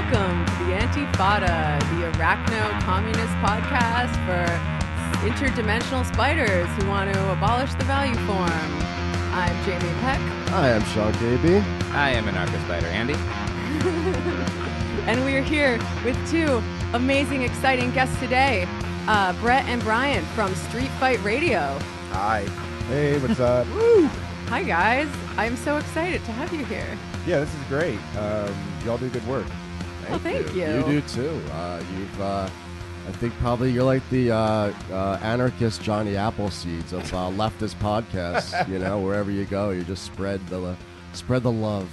Welcome to the Antifada, the Arachno Communist podcast for interdimensional spiders who want to abolish the value form. I'm Jamie Peck, I am Sean KB. I am an Arca Spider, Andy. and we are here with two amazing, exciting guests today uh, Brett and Brian from Street Fight Radio. Hi. Hey, what's up? Hi, guys. I'm so excited to have you here. Yeah, this is great. Um, y'all do good work. Well, thank you. You do too. Uh, you've, uh, I think probably you're like the uh, uh, anarchist Johnny Appleseeds of uh, leftist podcasts. you know, wherever you go, you just spread the spread the love.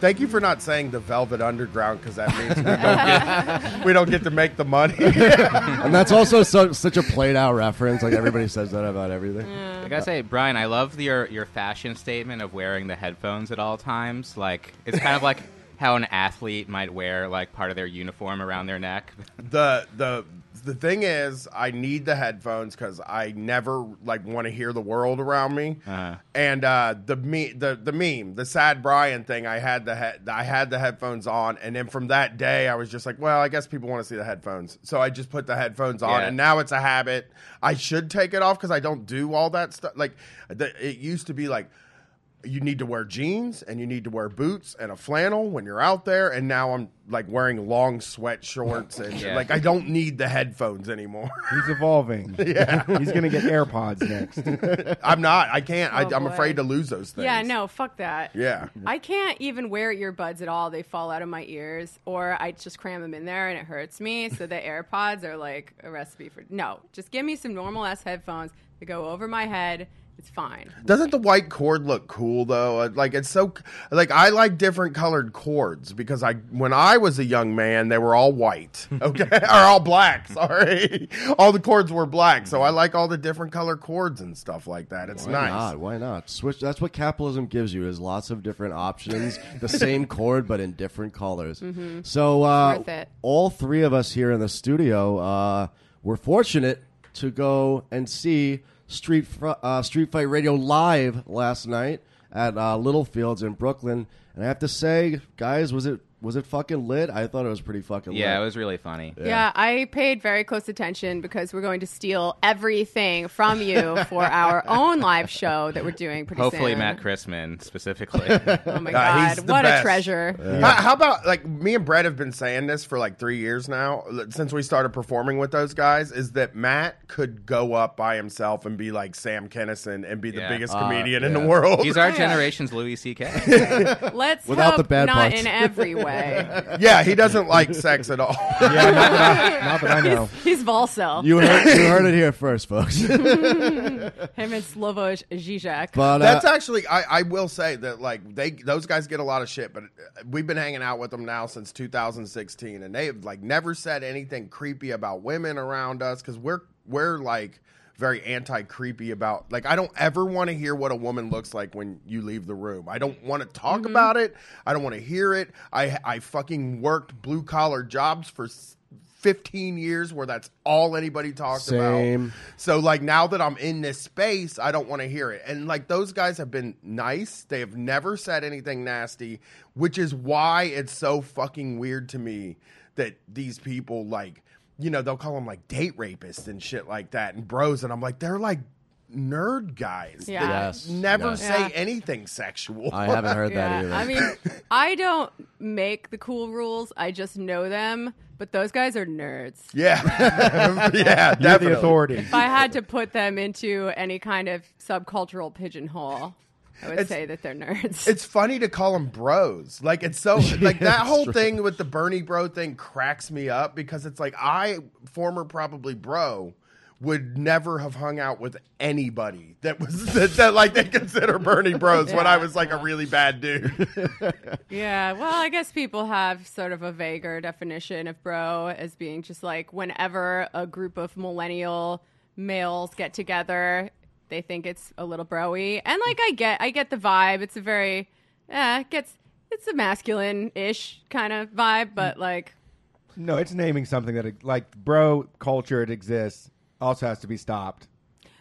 Thank you for not saying the Velvet Underground because that means we don't, get, we don't get to make the money. And that's also so, such a played out reference. Like everybody says that about everything. I gotta say, Brian, I love your your fashion statement of wearing the headphones at all times. Like it's kind of like how an athlete might wear like part of their uniform around their neck. the the the thing is, I need the headphones because I never like want to hear the world around me. Uh-huh. And uh, the me the the meme, the sad Brian thing, I had the he- I had the headphones on, and then from that day, I was just like, well, I guess people want to see the headphones, so I just put the headphones on, Yeah. and now it's a habit. I should take it off because I don't do all that stuff. Like the, it used to be like you need to wear jeans and you need to wear boots and a flannel when you're out there and now i'm like wearing long sweat shorts and. Yeah. like i don't need the headphones anymore He's evolving. yeah He's gonna get AirPods next. i'm not i can't I, Oh, i'm boy. afraid to lose those things Yeah, no, fuck that. yeah I can't even wear earbuds at all. They fall out of my ears, or I just cram them in there and it hurts me. So the AirPods are like a recipe for no. Just give me some normal ass headphones that go over my head. It's fine. doesn't the white cord look cool though Uh, like it's so like i like different colored cords because i when i was a young man they were all white okay or all black sorry all the cords were black so i like all the different color cords and stuff like that it's Why nice not? Why not? Switch. That's what capitalism gives you: is lots of different options, the same cord but in different colors. So uh, worth it. all three of us here in the studio uh, were fortunate to go and see Street uh, Street Fight Radio live last night at uh, Littlefields in Brooklyn, and I have to say, guys, was it was it fucking lit? I thought it was pretty fucking lit. yeah, it was really funny. Yeah. I paid very close attention because we're going to steal everything from you for our own live show that we're doing pretty Hopefully, soon. Matt Christman specifically. Oh my Uh, god, the what best. a treasure! How, how about like me and Brett have been saying this for like three years now since we started performing with those guys? Is that Matt could go up by himself and be like Sam Kinison and be the Yeah. biggest Uh, comedian in the world? He's our generation's Louis C.K. Let's Without hope the bad not parts. in every way. yeah, he doesn't like sex at all. yeah, not that I, not that I know. He's Volcel. You heard, you heard it here first, folks. Him and Slavoj Žižek. but uh, That's actually I, I will say that like they those guys get a lot of shit, but uh, we've been hanging out with them now since 2016, and they've like never said anything creepy about women around us because we're we're like very anti creepy about like I don't ever want to hear what a woman looks like when you leave the room. I don't want to talk mm-hmm. about it. I don't want to hear it. I I fucking worked blue collar jobs for. 15 years where that's all anybody talked Same. about. So like now that I'm in this space, I don't want to hear it. And like those guys have been nice. They have never said anything nasty, which is why it's so fucking weird to me that these people like, you know, they'll call them like date rapists and shit like that and bros and I'm like they're like nerd guys. Yeah. Yes, Never yes. say Yeah. anything sexual. I haven't heard that either. I mean, I don't make the cool rules. I just know them. But those guys are nerds. yeah. yeah, You're the authority. If I had to put them into any kind of subcultural pigeonhole, I would It's- say that they're nerds. It's funny to call them bros. Like it's so like that whole thing with the Bernie bro thing cracks me up because it's like I former probably bro would never have hung out with anybody that was that, that like they consider Bernie bros when I was like a really bad dude. Yeah, well, I guess people have sort of a vaguer definition of bro as being just like whenever a group of millennial males get together, they think it's a little broy. And like I get I get the vibe. It's a very eh, it gets it's a masculine-ish kind of vibe, but like No, it's naming something that like bro culture. It exists. Also has to be stopped.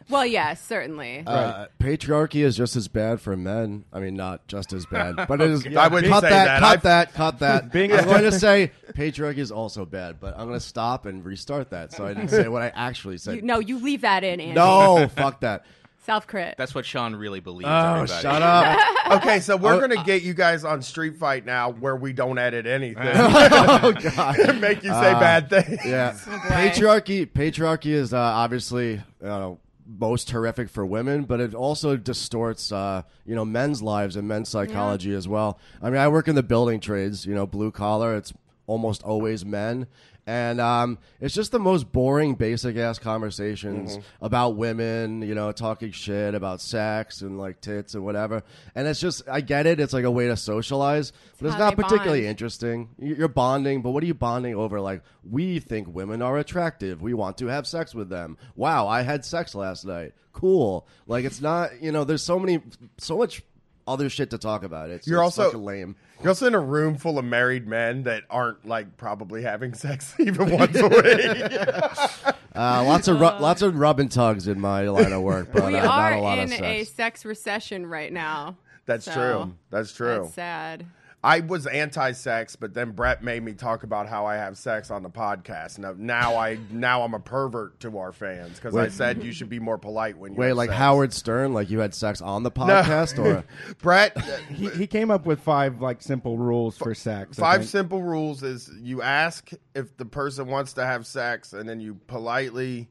Well, yes, certainly. Uh, patriarchy is just as bad for men. I mean, not just as bad, but it is. I wouldn't cut say that. that. Cut I've- that. Cut that. Being I'm going to say patriarchy is also bad, but I'm going to stop and restart that. So I didn't say what I actually said. You- no, you leave that in, Andy. no, fuck that. Self crit. That's what Sean really believes. Oh, everybody. shut up. Okay, so we're Oh, gonna get you guys on Street Fight now, where we don't edit anything, oh God. make you say bad things. Yeah, boy. patriarchy. Patriarchy is uh, obviously you know, most horrific for women, but it also distorts uh, you know men's lives and men's psychology as well. I mean, I work in the building trades. You know, blue collar. It's almost always men. And um, it's just the most boring, basic ass conversations about women, you know, talking shit about sex and like tits and whatever. And it's just, I get it. It's like a way to socialize, but it's how not particularly bond. interesting. You're bonding, but what are you bonding over? Like, we think women are attractive. We want to have sex with them. Wow, I had sex last night. Cool. Like, it's not, you know, there's so many, so much other shit to talk about. It's, You're it's also- lame. You're also in a room full of married men that aren't like probably having sex even once a week. Uh, lots of ru- lots of rub and tugs in my line of work, but we uh, are not a lot in of a sex. sex recession right now. That's So, true. That's true. That's sad. I was anti-sex, but then Brett made me talk about how I have sex on the podcast. Now, now I now I'm a pervert to our fans because I said you should be more polite when you Wait, have like sex. Howard Stern, like you had sex on the No. podcast, or Brett. He, he came up with five like simple rules for sex. Five simple rules is you ask if the person wants to have sex, and then you politely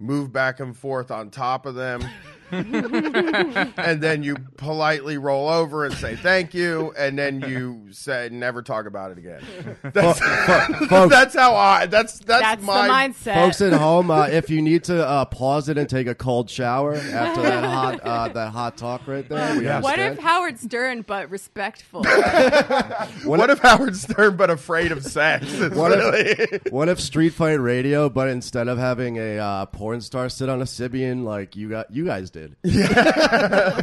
move back and forth on top of them. and then you politely roll over and say thank you, and then you say never talk about it again. That's, folks, that's how I. That's that's, That's my the mindset. folks at home, uh, if you need to uh, pause it and take a cold shower after that hot uh, that hot talk right there, we what if Howard Stern but respectful? What if Howard Stern but afraid of sex? It's What if- What if Street Fight Radio, but instead of having a uh, porn star sit on a Sybian like you got, you guys did?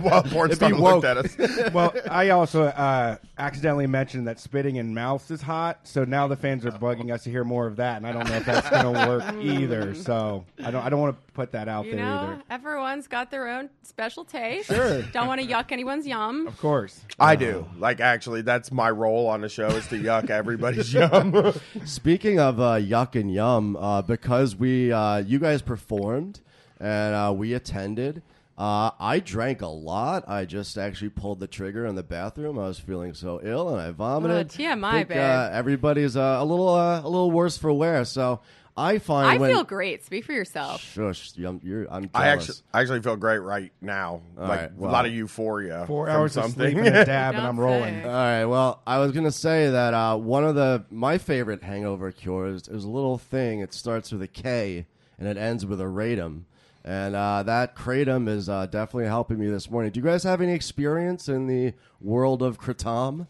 well, porn If star looked at us. well, I also uh, accidentally mentioned that spitting in mouths is hot, so now the fans are bugging us to hear more of that, and I don't know if that's going to work either. So I don't, I don't want to put that out you there know, either. everyone's got their own special taste. Sure. Don't want to yuck anyone's yum. Of course, I do. Like, actually, that's my role on the show is to yuck everybody's yum. Speaking of uh, yuck and yum, uh, because we uh, you guys performed and uh, we attended. Uh, I drank a lot. I just actually pulled the trigger in the bathroom. I was feeling so ill and I vomited. Oh, TMI, I think, babe. Uh, everybody's uh, a little uh, a little worse for wear. So I find I when feel great. Speak for yourself. Shush, I'm, you're, I'm. I actually, I actually feel great right now. All like right, a lot of euphoria. four from hours of something. sleep and a dab, and I'm rolling. say. All right. Well, I was gonna say that uh, one of the my favorite hangover cures is a little thing. It starts with a K and it ends with a radum, and uh, that kratom is uh, definitely helping me this morning. Do you guys have any experience in the world of kratom?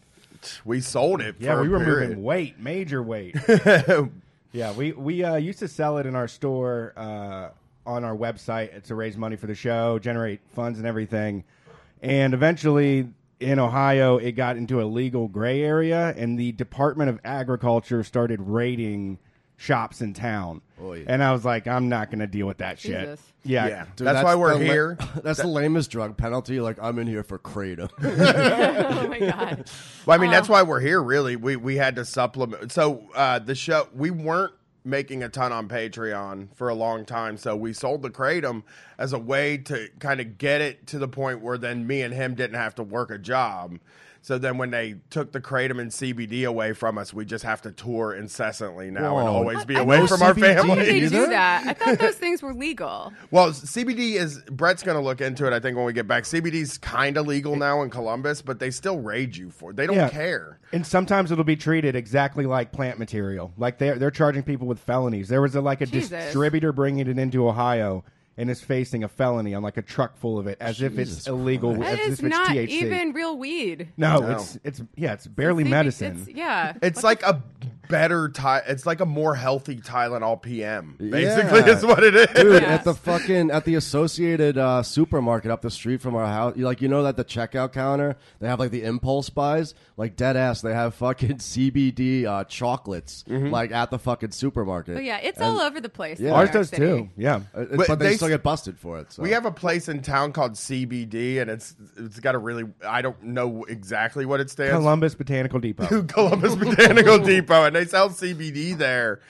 we sold it. Yeah, for we a were period. moving weight, major weight. yeah, we we uh, used to sell it in our store uh, on our website to raise money for the show, generate funds and everything. And eventually, in Ohio, it got into a legal gray area, and the Department of Agriculture started raiding shops in town. Oh, yeah. And I was like, I'm not going to deal with that shit. Jesus. Yeah. Yeah, Dude, that's, why we're the la- here. that's the lamest drug penalty. Like I'm in here for kratom. oh my god. Well, I mean, that's why we're here. Really, we we had to supplement. So uh, the show we weren't making a ton on Patreon for a long time, so we sold the kratom as a way to kind of get it to the point where then me and him didn't have to work a job. So then, when they took the kratom and CBD away from us, we just have to tour incessantly now and always be I away thought- from our CBD Why did family. they either? do that? I thought those things were legal. Well, CBD is Brett's going to look into it. I think when we get back, CBD's kind of legal now in Columbus, but they still raid you for. it. They don't Yeah. care. And sometimes it'll be treated exactly like plant material. Like they're they're charging people with felonies. There was a, like a Jesus. distributor bringing it into Ohio and is facing a felony on like a truck full of it, as if Jesus it's illegal, That as is if it's not THC. even real weed. no, No. it's it's yeah, it's barely CB medicine. It's, yeah. It's like a better. Ty- it's like a more healthy Tylenol PM. Basically, Yeah. is what it is. Dude, Yeah. at the fucking at the Associated uh, supermarket up the street from our house, you like you know that the checkout counter they have like the impulse buys, like dead ass. They have fucking CBD uh, chocolates Mm-hmm. like at the fucking supermarket. Oh yeah, it's all over the place. Yeah. New Ours does City. too. Yeah. Uh, But but, they, they still get busted for it. So. We have a place in town called CBD, and it's it's got a really I don't know exactly what it stands. Columbus Botanical Depot. Columbus Botanical Depot, and they sell CBD there.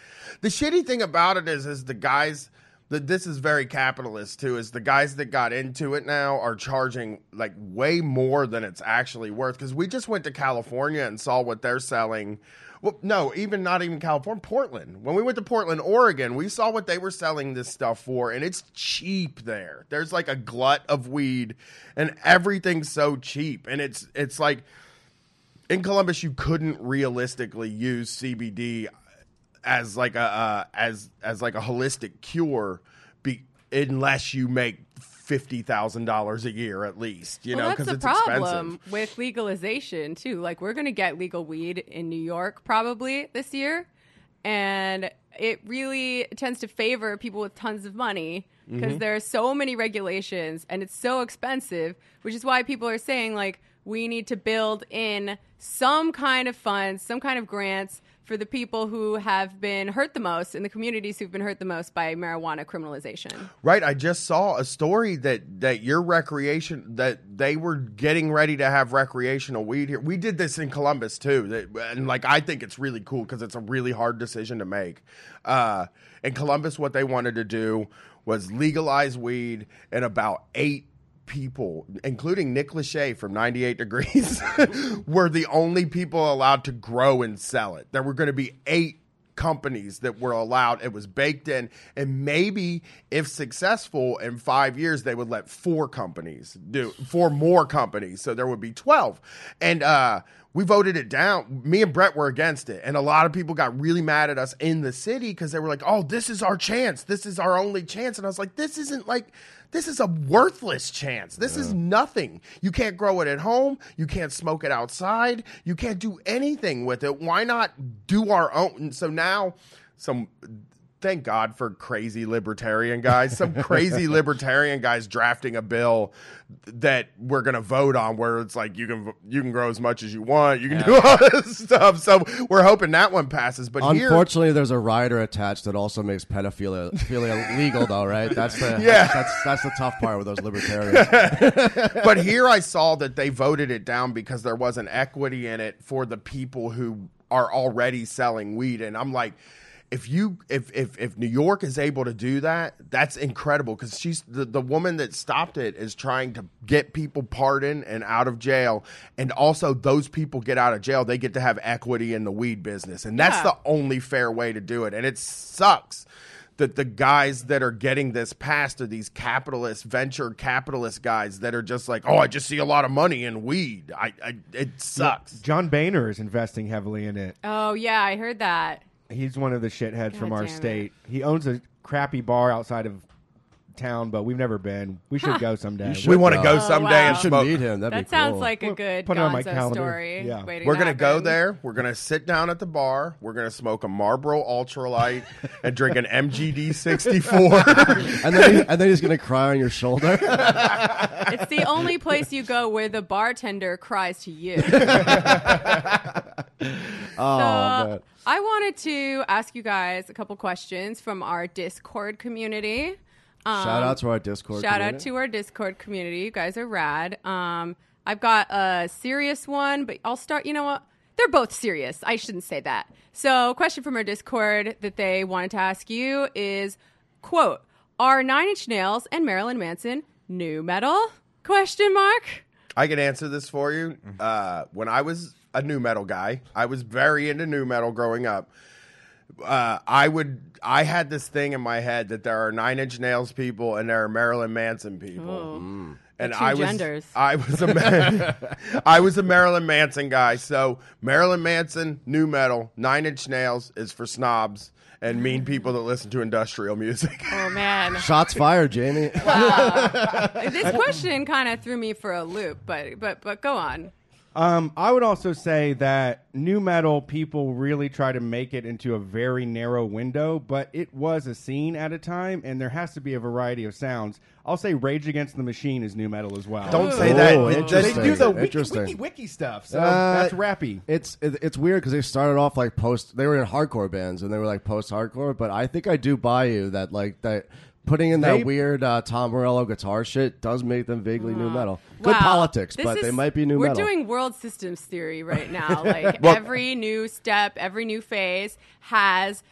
The shitty thing about it is, is the guys that this is very capitalist too. Is the guys that got into it now are charging like way more than it's actually worth? Because we just went to California and saw what they're selling. Well, no, even not even California, Portland. When we went to Portland, Oregon, we saw what they were selling this stuff for, and it's cheap there. There's like a glut of weed, and everything's so cheap, and it's it's like in Columbus, you couldn't realistically use CBD as like a uh, as as like a holistic cure, be, unless you make fifty thousand dollars a year at least. You well, know, that's because it's problem expensive. with legalization too. Like we're going to get legal weed in New York probably this year, and it really tends to favor people with tons of money because Mm-hmm. there are so many regulations and it's so expensive, which is why people are saying like we need to build in some kind of funds, some kind of grants for the people who have been hurt the most in the communities who've been hurt the most by marijuana criminalization. Right, I just saw a story that that your recreation that they were getting ready to have recreational weed here. We did this in Columbus too, that, and like I think it's really cool because it's a really hard decision to make. Uh, in Columbus, what they wanted to do was legalize weed, in about eight people, including Nick Lachey from 98 Degrees, were the only people allowed to grow and sell it. There were going to be eight companies that were allowed. It was baked in. And maybe if successful in five years, they would let four companies do four more companies. So there would be 12. And, uh, we voted it down. Me and Brett were against it. And a lot of people got really mad at us in the city because they were like, oh, this is our chance. This is our only chance. And I was like, this isn't like, this is a worthless chance. This is nothing. You can't grow it at home. You can't smoke it outside. You can't do anything with it. Why not do our own? And so now, some thank God for crazy libertarian guys. Some crazy libertarian guys drafting a bill that we're gonna vote on, where it's like you can you can grow as much as you want. You can do all this stuff. So we're hoping that one passes. But here, Unfortunately, there's a rider attached that also makes pedophilia pedophilia legal, though, right? That's the Yeah. That's that's the tough part with those libertarians. but here I saw that they voted it down because there wasn't equity in it for the people who are already selling weed. And I'm like, if you if if if New York is able to do that, that's incredible because she's the, the woman that stopped it is trying to get people pardoned and out of jail. And also those people get out of jail, they get to have equity in the weed business. And that's Yeah. the only fair way to do it. And it sucks that the guys that are getting this passed are these capitalist venture capitalist guys that are just like, oh, I just see a lot of money in weed. I, I it sucks. John Boehner is investing heavily in it. Oh yeah, I heard that. He's one of the shitheads from our damn it. state. He owns a crappy bar outside of town, but we've never been. We should go someday. should We want to go. go Oh, someday wow. and You should smoke. meet him. That'd That be sounds cool. like a Well, good put it on my Gonzo calendar. story. Yeah. waiting We're to gonna go happen. there. We're gonna sit down at the bar. We're gonna smoke a Marlboro Ultralight and drink an MGD 64. and then he, and then he's gonna cry on your shoulder. It's the only place you go where the bartender cries to you. Oh So, man. I wanted to ask you guys a couple questions from our Discord community. Um, Shout out to our Discord. Shout out to our Discord community. You guys are rad. Um, I've got a serious one, but I'll start. You know what? They're both serious. I shouldn't say that. So, question from our Discord that they wanted to ask you is, quote, are Nine Inch Nails and Marilyn Manson nu metal? Question mark. I can answer this for you. Uh, when I was a nu metal guy, I was very into nu metal growing up. Uh, I would, I had this thing in my head that there are Nine Inch Nails people and there are Marilyn Manson people. And I was, genders. I was a, Ma- I was a Marilyn Manson guy. So Marilyn Manson, nu metal, Nine Inch Nails is for snobs and mean people that listen to industrial music. Oh man, Shots fired, Jamie. this question kind of threw me for a loop. But but but go on. Um, I would also say that nu metal people really try to make it into a very narrow window, but it was a scene at a time, and there has to be a variety of sounds. I'll say Rage Against the Machine is nu metal as well. Don't say that. Oh, It- they interesting. do the wiki, Interesting. wiki, wiki stuff, so Uh, that's rappy. It's it, it's weird because they started off like post. They were in hardcore bands and they were like post hardcore. But I think I do buy you that like that putting in that They- weird uh, Tom Morello guitar shit does make them vaguely nu metal. Good Wow. politics, This but they might be new we're metal. doing world systems theory right now. Like Well- every new step, every new phase has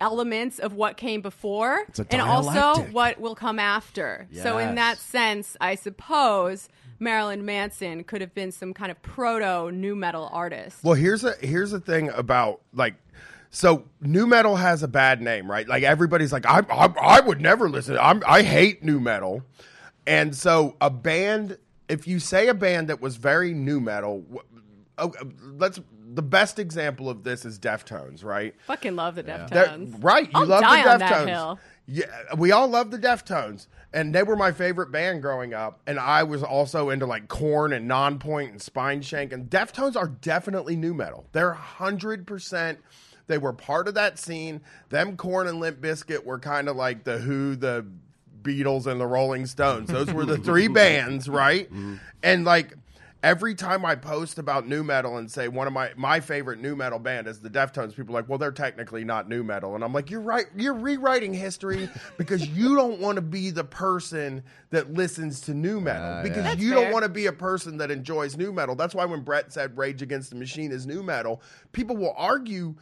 elements of what came before and also what will come after. So in that sense, I suppose Marilyn Manson could have been some kind of proto nu metal artist. Well, here's a here's the thing about like. So nu metal has a bad name, right? Like everybody's like, I I, I would never listen. I'm, I hate nu metal, and so a band. If you say a band that was very nu metal, wh- let's. The best example of this is Deftones, right? Fucking love the They're- Deftones. right. You I'll love die the Deftones. Yeah, we all love the Deftones, and they were my favorite band growing up. And I was also into like Korn and Nonpoint and Spineshank. And Deftones are definitely nu metal. They're hundred percent. They were part of that scene. Them Korn and Limp Bizkit were kind of like the Who, the Beatles, and the Rolling Stones. Those were the three bands, right? Mm-hmm. And like every time I post about nu metal and say one of my my favorite nu metal band is the Deftones, people are like, well, they're technically not nu metal, and I'm like, you're right, you're rewriting history because you don't want to be the person that listens to nu metal ah, because That's you fair. don't want to be a person that enjoys nu metal. That's why when Brett said Rage Against the Machine is nu metal, people will argue.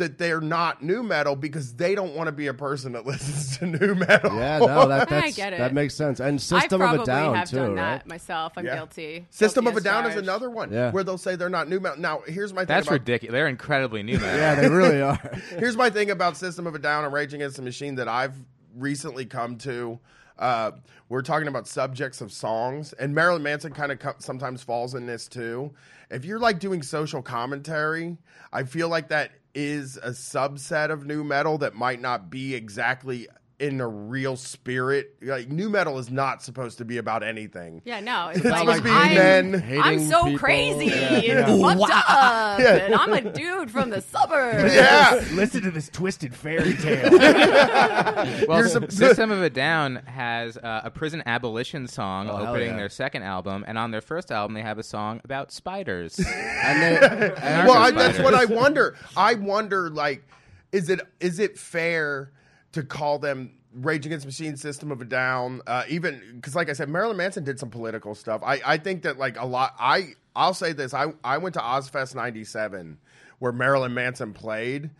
That they're not nu metal because they don't want to be a person that listens to nu metal. yeah, no, that I that's, get it. that makes sense. And System of a Down have too, done right? that myself. I'm Yeah. guilty. System Guilty of a Down is another one Yeah. where they'll say they're not nu metal. Now, here's my thing That's about ridiculous. They're incredibly new metal. Yeah, they really are. Here's my thing about System of a Down and Rage Against the Machine that I've recently come to. Uh, we're talking about subjects of songs, and Marilyn Manson kind of co- sometimes falls in this too. If you're like doing social commentary, I feel like that is a subset of nu metal that might not be exactly in the real spirit. Like nu metal is not supposed to be about anything. Yeah, no. It's, It's like, supposed to be I'm, men I'm so people. crazy Yeah. and fucked up, Yeah. and I'm a dude from the suburbs. Yeah. Listen to this twisted fairy tale. Well, Here's a- System of a Down has uh, a prison abolition song Oh, opening yeah. their second album, and on their first album they have a song about spiders. and they, and well, I, Narco that's what I wonder. I wonder, like, is it is it fair to call them Rage Against Machine, System of a Down, uh, even because, like I said, Marilyn Manson did some political stuff. I, I think that like a lot. I I'll say this. I I went to Ozzfest '97 where Marilyn Manson played.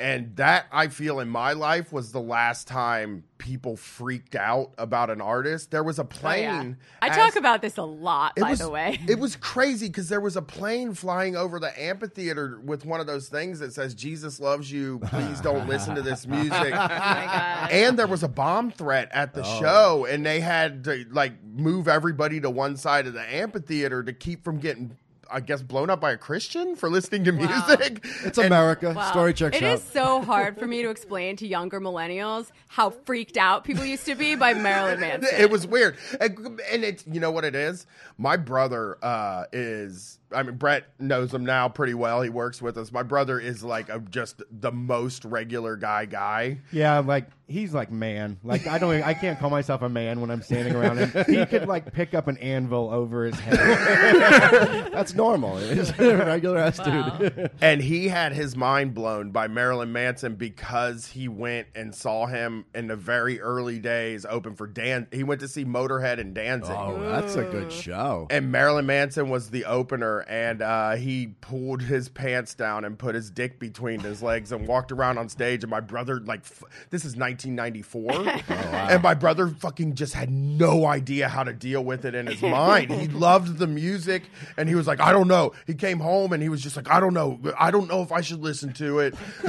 And that I feel in my life was the last time people freaked out about an artist. There was a Oh, plane. yeah. I as- talk about this a lot, it by was, the way. it was crazy because there was a plane flying over the amphitheater with one of those things that says "Jesus loves you." Please don't listen to this music. oh my God. and there was a bomb threat at the oh. show, and they had to like move everybody to one side of the amphitheater to keep from getting, I guess, blown up by a Christian for listening to Wow. music. it's And- America. Wow. Story checks It out. is so hard for me to explain to younger millennials how freaked out people used to be by Marilyn Manson. It was weird, and, and it's you know what it is. My brother uh, is. I mean, Brett knows him now pretty well. He works with us. My brother is like a, just the most regular guy. Guy. yeah, like he's like man. Like I don't. I can't call myself a man when I'm standing around him. He could like pick up an anvil over his head. That's normal. He's a regular ass Wow. dude. And he had his mind blown by Marilyn Manson because he went and saw him in the very early days open for Dan. He went to see Motorhead and Danzig. oh, that's a good show. And Marilyn Manson was the opener, and uh, he pulled his pants down and put his dick between his legs and walked around on stage. And my brother, like, f- this is 1994, and my brother fucking just had no idea how to deal with it in his mind. He loved the music, and he was like, I don't know. He came home and he was just like, I don't know. I don't know if I should listen to it.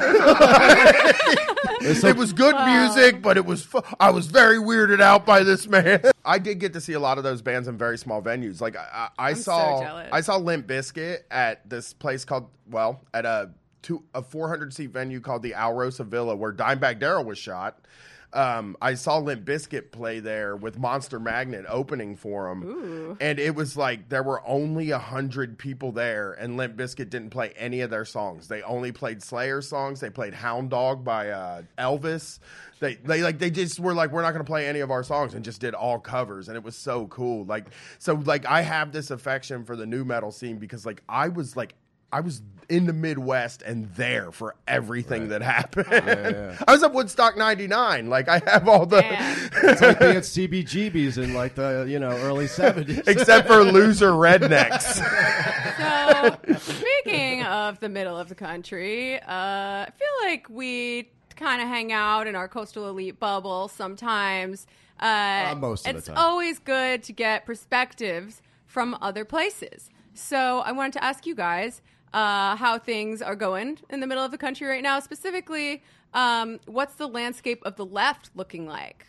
it was good music, but it was fu- I was very weirded out by this man. I did get to see a lot of those bands in very small venues. Like I, I, I so saw jealous. I saw Limp Bizkit at this place called well at a two a 400 seat venue called the Alrosa Villa where Dimebag Darrell was shot. um, I saw Limp Bizkit play there with Monster Magnet opening for them, and it was like there were only a hundred people there, and Limp Bizkit didn't play any of their songs. They only played Slayer songs. They played Hound Dog by uh, Elvis. They they like they just were like we're not going to play any of our songs and just did all covers, and it was so cool. Like so like I have this affection for the nu metal scene because like I was like I was in the Midwest and there for everything that happened. I was at Woodstock '99. Like I have all the, Man. It's like being at CBGB's in like the you know early seventies. except for loser rednecks. So, speaking of the middle of the country, uh, I feel like we kind of hang out in our coastal elite bubble sometimes. Uh, most of the it's time. always good to get perspectives from other places. So, I wanted to ask you guys uh, how things are going in the middle of the country right now. Specifically, um, what's the landscape of the left looking like?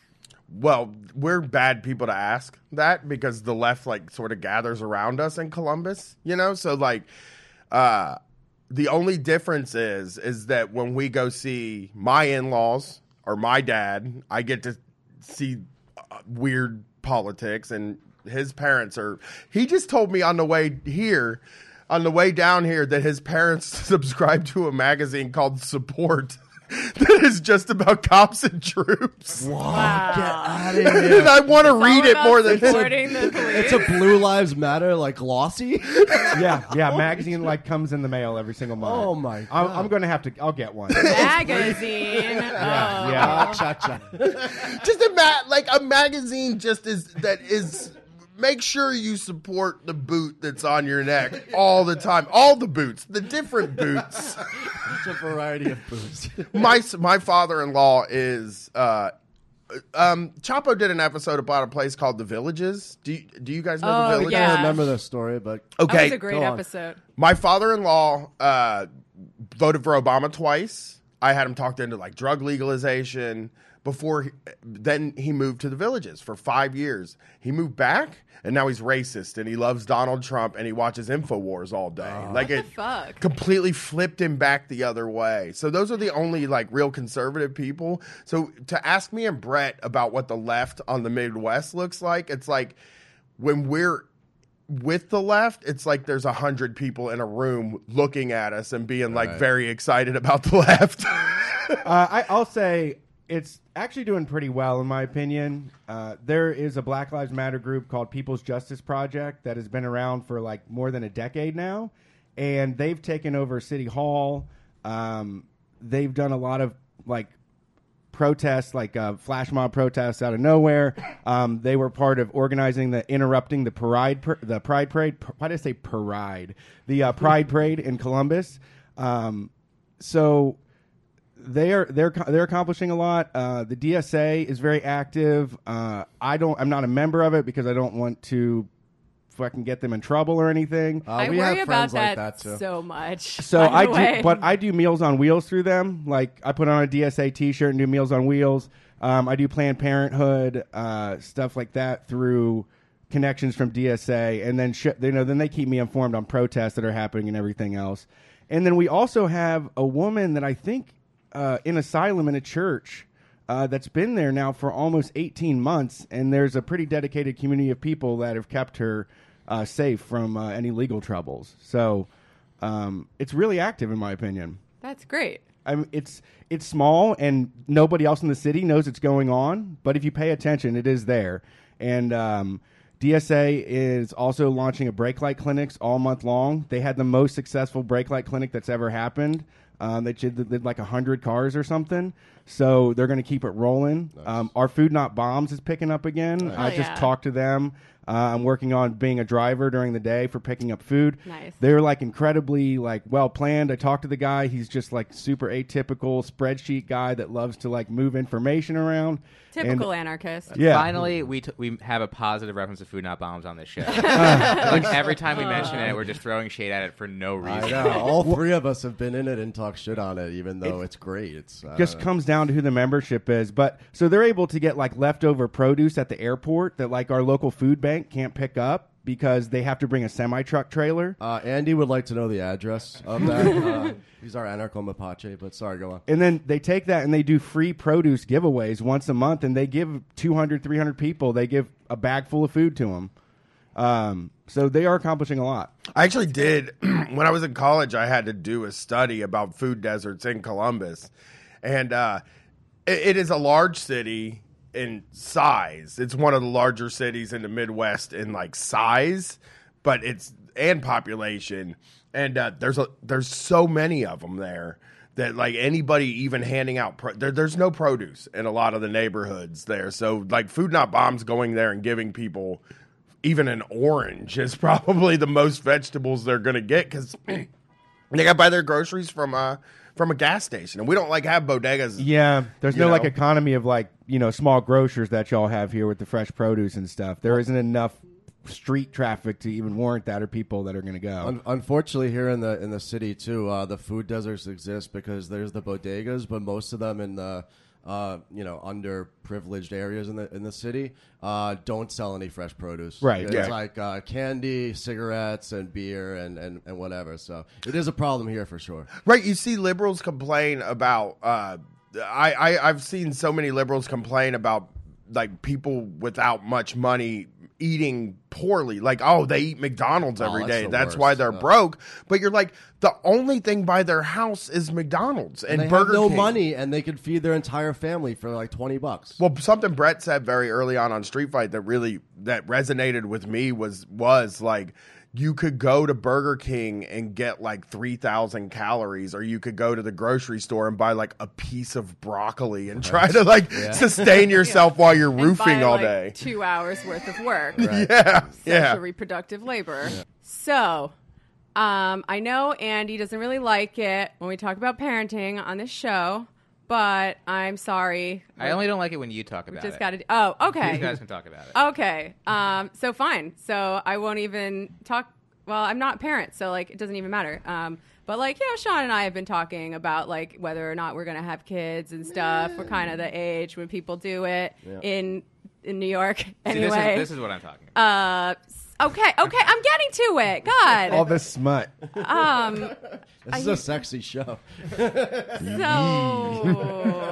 well, we're bad people to ask that because the left like sort of gathers around us in Columbus, you know? So like uh the only difference is is that when we go see my in-laws or my dad, I get to see uh, weird politics and his parents are he just told me on the way here on the way down here that his parents subscribe to a magazine called Support that is just about cops and troops. Wow. Get out of and! I want to read it more than supporting. It's a Blue Lives Matter like glossy. yeah, yeah. Magazine like comes in the mail every single month. Oh, my I'm, God. I'm going to have to. I'll get one. magazine. yeah, Oh. yeah. Ah, cha cha. just a ma- like a magazine just is that is make sure you support the boot that's on your neck all the time all the boots the different boots Such a variety of boots. my my father-in-law is uh um Chapo did an episode about a place called The Villages. Do you, do you guys know Oh, The Villages? I Yeah. don't remember this story, but That Okay. was a great episode. my father-in-law uh, voted for Obama twice. I had him talked into like drug legalization before. He, then he moved to the villages for five years. He moved back, and now he's racist and he loves Donald Trump and he watches Infowars all day. like What it the fuck? completely flipped him back the other way. So those are the only like real conservative people. So to ask me and Brett about what the left on the Midwest looks like, it's like when we're with the left, it's like there's a hundred people in a room looking at us and being like Right. very excited about the left. uh, I, I'll say it's actually doing pretty well, in my opinion. Uh, there is a Black Lives Matter group called People's Justice Project that has been around for like more than a decade now, and they've taken over City Hall. Um, they've done a lot of like protests, like uh, flash mob protests out of nowhere. Um, they were part of organizing the interrupting the parade, the pride parade. Why did I say parade? The uh, pride parade in Columbus. Um, so they're they're they're accomplishing a lot. Uh, the DSA is very active. Uh, I don't. I'm not a member of it because I don't want to fucking get them in trouble or anything. uh, I we worry have about friends like that, that too. so much. So by the I way. do, but I do Meals on Wheels through them. Like I put on a DSA T-shirt and do Meals on Wheels. Um, I do Planned Parenthood uh, stuff like that through connections from DSA, and then sh- you know then they keep me informed on protests that are happening and everything else. And then we also have a woman that I think uh, in asylum in a church. Uh, that's been there now for almost 18 months, and there's a pretty dedicated community of people that have kept her uh, safe from uh, any legal troubles. So um, it's really active, in my opinion. That's great. I mean, it's it's small, and nobody else in the city knows it's going on. But if you pay attention, it is there. And um, DSA is also launching a brake light clinics all month long. They had the most successful brake light clinic that's ever happened. Um, they did, did like hundred cars or something. So they're going to keep it rolling. Um, our food not bombs is picking up again. I Oh, just yeah. talked to them. Uh, I'm working on being a driver during the day for picking up food. Nice. They're like incredibly like well planned. I talked to the guy. He's just like super atypical spreadsheet guy that loves to like move information around. Typical And- anarchist. yeah. Finally, we t- we have a positive reference to food not bombs on this show. like every time we mention it, we're just throwing shade at it for no I reason. know. All three of us have been in it and talked shit on it, even though it's great. It's uh, just comes down to who the membership is. But so they're able to get like leftover produce at the airport that like our local food bank can't pick up because they have to bring a semi truck trailer. Uh, Andy would like to know the address of that. uh, he's our anarcho mapache, but sorry, go on. And then they take that and they do free produce giveaways once a month, and they give 200, 300 people, they give a bag full of food to them. Um, so they are accomplishing a lot. I actually did when I was in college. I had to do a study about food deserts in Columbus, and uh, it, it is a large city in size. It's one of the larger cities in the Midwest in like size, but it's and population. And uh, there's a there's so many of them there that like anybody even handing out pro- there, there's no produce in a lot of the neighborhoods there. So like food not bombs going there and giving people even an orange is probably the most vegetables they're to get because they got to buy their groceries from uh from a gas station, and we don't like have bodegas. Yeah, there's You no like economy of like you know small grocers that y'all have here with the fresh produce and stuff. There isn't enough street traffic to even warrant that or people that are going to go. Un- unfortunately, here in the in the city too, uh, the food deserts exist because there's the bodegas, but most of them in the uh, you know underprivileged areas in the in the city uh, don't sell any fresh produce. Right, It's yeah. like uh, candy, cigarettes, and beer, and, and and whatever. So it is a problem here for sure. Right, you see liberals complain about. Uh, I, I I've seen so many liberals complain about like people without much money eating poorly. Like, oh, they eat McDonald's Oh, every that's day. That's worst. why they're Yeah. broke. But you're like, the only thing by their house is McDonald's and, And they Burger have no King. money, and they could feed their entire family for like twenty bucks. Well, something Brett said very early on on Street Fight that really that resonated with me was was like you could go to Burger King and get like 3000 calories or you could go to the grocery store and buy like a piece of broccoli and try to like sustain yourself while you're And roofing by, all like, day. Two hours worth of work. Yeah. Sexual Yeah. reproductive labor. So, um, I know Andy doesn't really like it when we talk about parenting on this show, but I'm sorry. I only don't like it when you talk about just it. got to. Oh, okay. You guys can talk about it. Okay. Um, so fine. So I won't even talk. Well, I'm not a parent, so like it doesn't even matter. Um, but like, you know, Sean and I have been talking about like whether or not we're gonna have kids and stuff. We're kind of the age when people do it in in New York. See, Anyway. this, is, this is what I'm talking about. uh, s- okay. Okay. I'm getting to it. God. All this smut. Um. This is a sexy show. So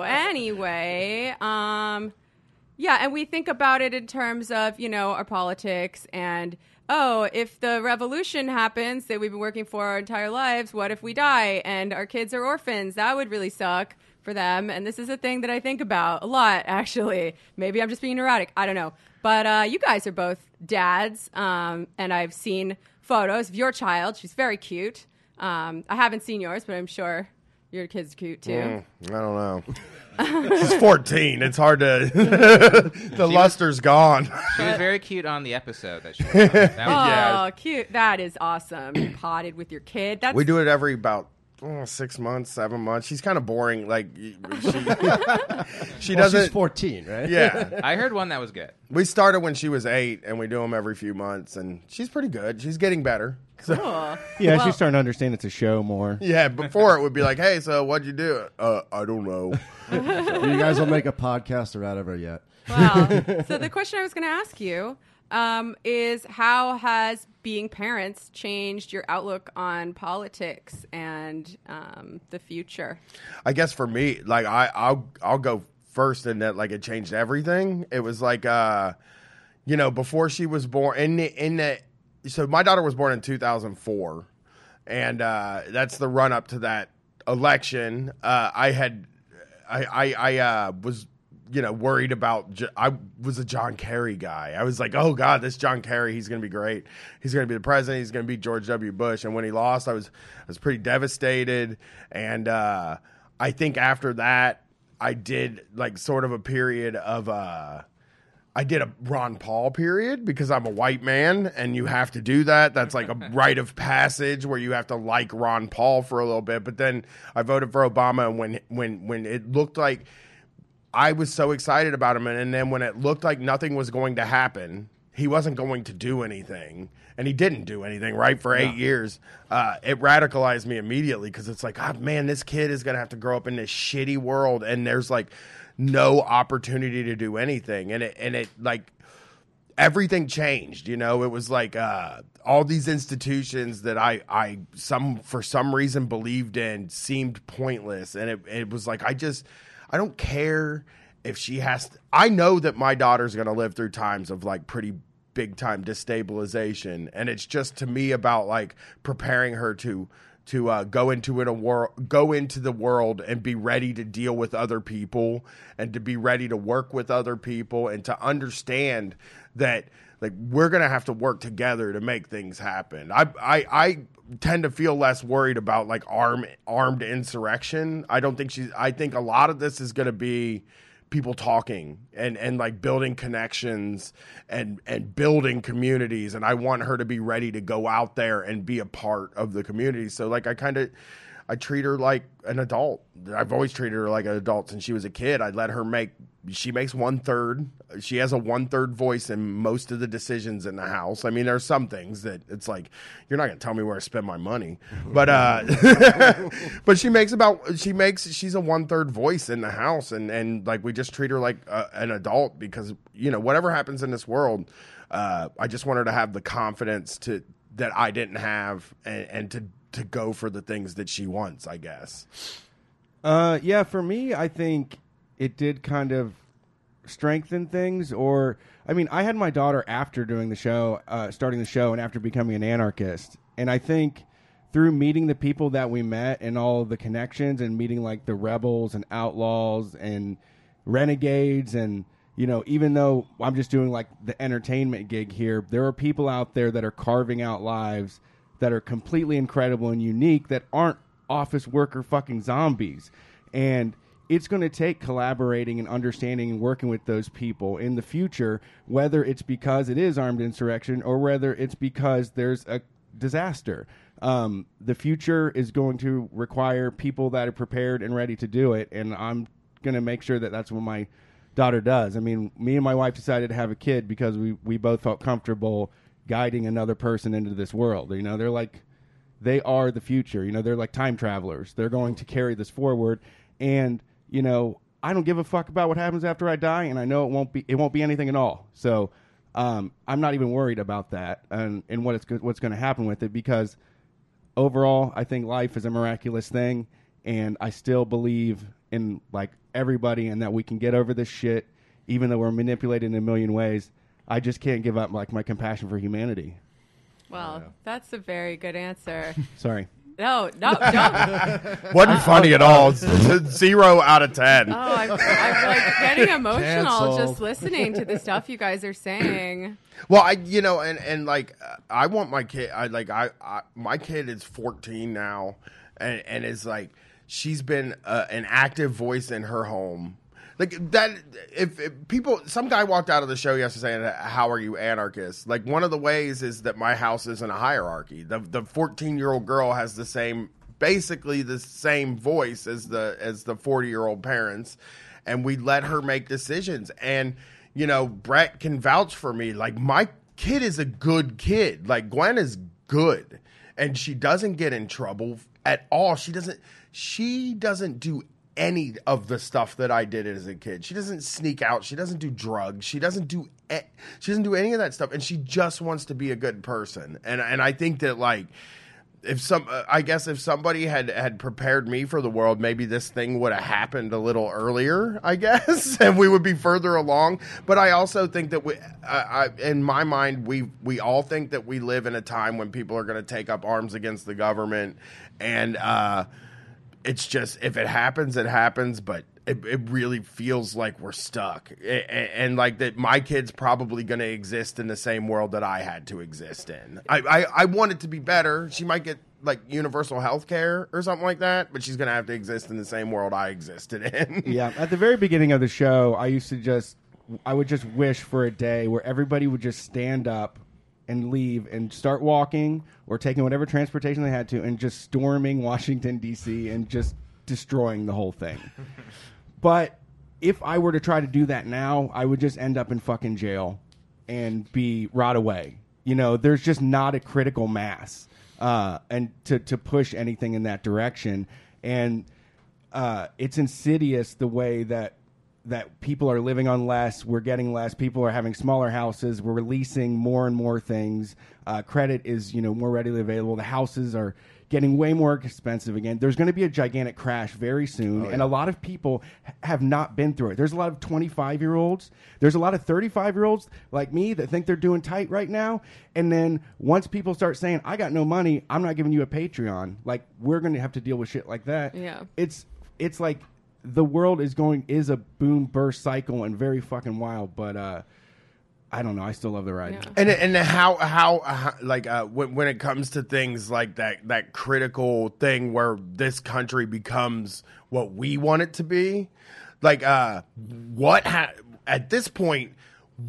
anyway, um, yeah, and we think about it in terms of you know our politics and oh, if the revolution happens that we've been working for our entire lives, what if we die and our kids are orphans? That would really suck for them. And this is a thing that I think about a lot, actually. Maybe I'm just being neurotic. I don't know. But uh, you guys are both dads, um, and I've seen photos of your child. She's very cute. Um, I haven't seen yours, but I'm sure your kid's cute too. Mm, I don't know. She's 14. It's hard to. the luster's gone. She was very cute on the episode that she was on. That was, Oh, Yeah. cute! That is awesome. You potted with your kid. That's We do it every about oh, six months, seven months. She's kind of boring. Like she, she Well, doesn't. she's fourteen, right? yeah, I heard one that was good. we started when she was eight, and we do them every few months, and she's pretty good. She's getting better. So, cool. Yeah, Well, she's starting to understand it's a show more. yeah, before it would be like, "Hey, so what'd you do?" Uh, I don't know. you guys will make a podcast or whatever yet. Well, so the question I was going to ask you um, is how has being parents changed your outlook on politics and um, the future? I guess for me, like I, I'll I'll go first in that like it changed everything. It was like uh you know, before she was born in the in the so my daughter was born in 2004 and uh that's the run up to that election. Uh I had I I, I uh was you know, worried about. I was a John Kerry guy. I was like, "Oh God, this John Kerry, he's going to be great. He's going to be the president. He's going to be George W. Bush." And when he lost, I was I was pretty devastated. And uh, I think after that, I did like sort of a period of. Uh, I did a Ron Paul period because I'm a white man and you have to do that. That's like a rite of passage where you have to like Ron Paul for a little bit. But then I voted for Obama and when when when it looked like I was so excited about him and then when it looked like nothing was going to happen, he wasn't going to do anything. And he didn't do anything, right? For eight years, uh, it radicalized me immediately because it's like, oh man, this kid is gonna have to grow up in this shitty world, and there's like no opportunity to do anything, and it and it like everything changed. You know, it was like uh, all these institutions that I, I some for some reason believed in seemed pointless, and it, it was like I just I don't care if she has. To, I know that my daughter's going to live through times of like pretty big time destabilization, and it's just to me about like preparing her to to uh, go into it a world, go into the world and be ready to deal with other people and to be ready to work with other people and to understand that like we're gonna have to work together to make things happen. I I, I tend to feel less worried about like arm armed insurrection. I don't think she's. I think a lot of this is gonna be people talking and and like building connections and and building communities and I want her to be ready to go out there and be a part of the community so like I kind of I treat her like an adult. I've always treated her like an adult since she was a kid. I let her make. She makes one third. She has a one third voice in most of the decisions in the house. I mean, there's some things that it's like you're not gonna tell me where to spend my money, but uh, but she makes about she makes she's a one third voice in the house, and and like we just treat her like a, an adult because you know whatever happens in this world, uh, I just want her to have the confidence to that I didn't have and, and to to go for the things that she wants, I guess. Uh, yeah, for me, I think it did kind of strengthen things. Or, I mean, I had my daughter after doing the show, uh, starting the show, and after becoming an anarchist. And I think through meeting the people that we met and all the connections and meeting like the rebels and outlaws and renegades and you know even though i'm just doing like the entertainment gig here there are people out there that are carving out lives that are completely incredible and unique that aren't office worker fucking zombies. And it's going to take collaborating and understanding and working with those people in the future, whether it's because it is armed insurrection or whether it's because there's a disaster. Um, the future is going to require people that are prepared and ready to do it, and I'm going to make sure that that's what my daughter does. I mean, me and my wife decided to have a kid because we we both felt comfortable guiding another person into this world. You know, they're like they are the future. You know, they're like time travelers. They're going to carry this forward and, you know, I don't give a fuck about what happens after I die and I know it won't be it won't be anything at all. So, um, I'm not even worried about that and, and what it's what's going to happen with it because overall, I think life is a miraculous thing and I still believe in like everybody and that we can get over this shit even though we're manipulated in a million ways I just can't give up like my compassion for humanity. Well, that's a very good answer. Sorry. No, no, don't. Wasn't funny at all. Zero out of ten. Oh, I'm, I'm like getting emotional Canceled. just listening to the stuff you guys are saying. Well, I, you know, and and like, uh, I want my kid. I like, I, I my kid is 14 now, and and is like, she's been uh, an active voice in her home like that if, if, people some guy walked out of the show yesterday saying how are you anarchist like one of the ways is that my house isn't a hierarchy. The the 14 year old girl has the same basically the same voice as the as the 40 year old parents and we let her make decisions. And you know brett can vouch for me like my kid is a good kid. Like gwen is good and she doesn't get in trouble at all. She doesn't she doesn't do any of the stuff that I did as a kid. She doesn't sneak out. She doesn't do drugs. She doesn't do she doesn't do any of that stuff and she just wants to be a good person. And and I think that like if some uh, I guess if somebody had had prepared me for the world, maybe this thing would have happened a little earlier, I guess, and we would be further along. But I also think that we I in my mind we we all think that we live in a time when people are going to take up arms against the government and uh it's just if it happens, it happens. But it, it really feels like we're stuck, and, and like that. My kid's probably going to exist in the same world that I had to exist in. I, I I want it to be better. She might get like universal health care or something like that, but she's going to have to exist in the same world I existed in. yeah. At the very beginning of the show, I used to just, I would just wish for a day where everybody would just stand up and leave and start walking or taking whatever transportation they had to and just storming Washington D.C. and just destroying the whole thing. but if I were to try to do that now, I would just end up in fucking jail and be rot away. You know, there's just not a critical mass uh, and to to push anything in that direction, and uh, it's insidious the way that that people are living on less, we're getting less, people are having smaller houses, we're releasing more and more things. Uh, credit is you know more readily available. The houses are getting way more expensive again. There's going to be a gigantic crash very soon, and a lot of people h- have not been through it. There's a lot of 25 year olds. There's a lot of 35 year olds like me that think they're doing tight right now. And then once people start saying, "I got no money, I'm not giving you a Patreon," like we're going to have to deal with shit like that. Yeah. it's it's like the world is going is a boom burst cycle and very fucking wild. But uh, I don't know. I still love the ride. Yeah. And and how how, how like uh, when when it comes to things like that that critical thing where this country becomes what we want it to be, like uh, what ha- at this point.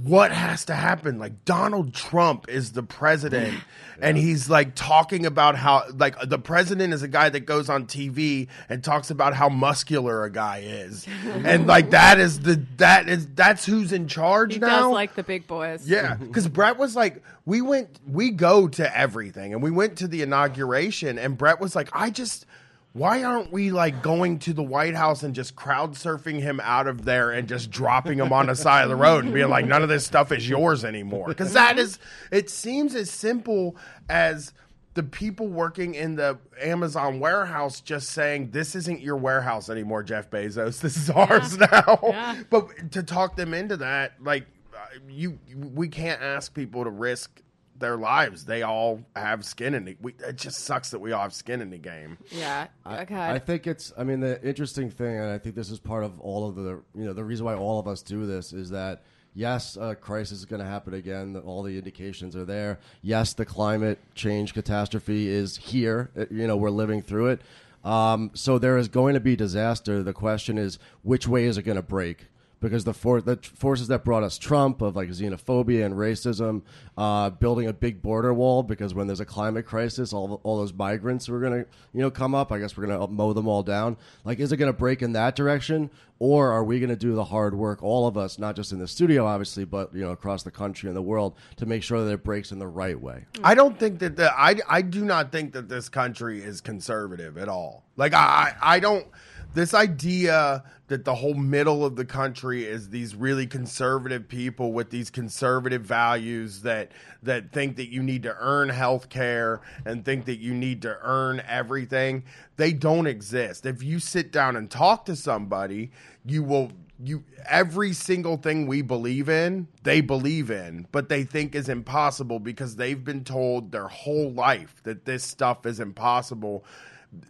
What has to happen? Like Donald Trump is the president, and he's like talking about how like the president is a guy that goes on TV and talks about how muscular a guy is, and like that is the that is that's who's in charge He now. does like the big boys. Yeah, because Brett was like, we went, we go to everything, and we went to the inauguration, and Brett was like, I just, why aren't we like going to the White House and just crowd surfing him out of there and just dropping him on the side of the road and being like, none of this stuff is yours anymore? Because that is, it seems as simple as. The people working in the Amazon warehouse just saying, This isn't your warehouse anymore, Jeff Bezos. This is ours now. Yeah. But to talk them into that, like uh, you, we can't ask people to risk their lives. They all have skin in it. We, it just sucks that we all have skin in the game. Yeah. I- Okay. I think it's. I mean, the interesting thing, and I think this is part of all of the. You know, the reason why all of us do this is that yes, a crisis is going to happen again. All the indications are there. Yes, the climate change catastrophe is here. You know, we're living through it. Um, so there is going to be disaster. The question is, which way is it going to break? Because the, for, the forces that brought us Trump of like xenophobia and racism, uh, building a big border wall because when there's a climate crisis, all all those migrants are gonna you know come up. I guess we're gonna mow them all down. Like, is it gonna break in that direction, or are we gonna do the hard work, all of us, not just in the studio, obviously, but you know across the country and the world, to make sure that it breaks in the right way? I don't think that the I I do not think that this country is conservative at all. Like I I don't this idea that the whole middle of the country is these really conservative people with these conservative values that that think that you need to earn health care and think that you need to earn everything they don't exist. If you sit down and talk to somebody you will you every single thing we believe in they believe in but they think is impossible because they've been told their whole life that this stuff is impossible.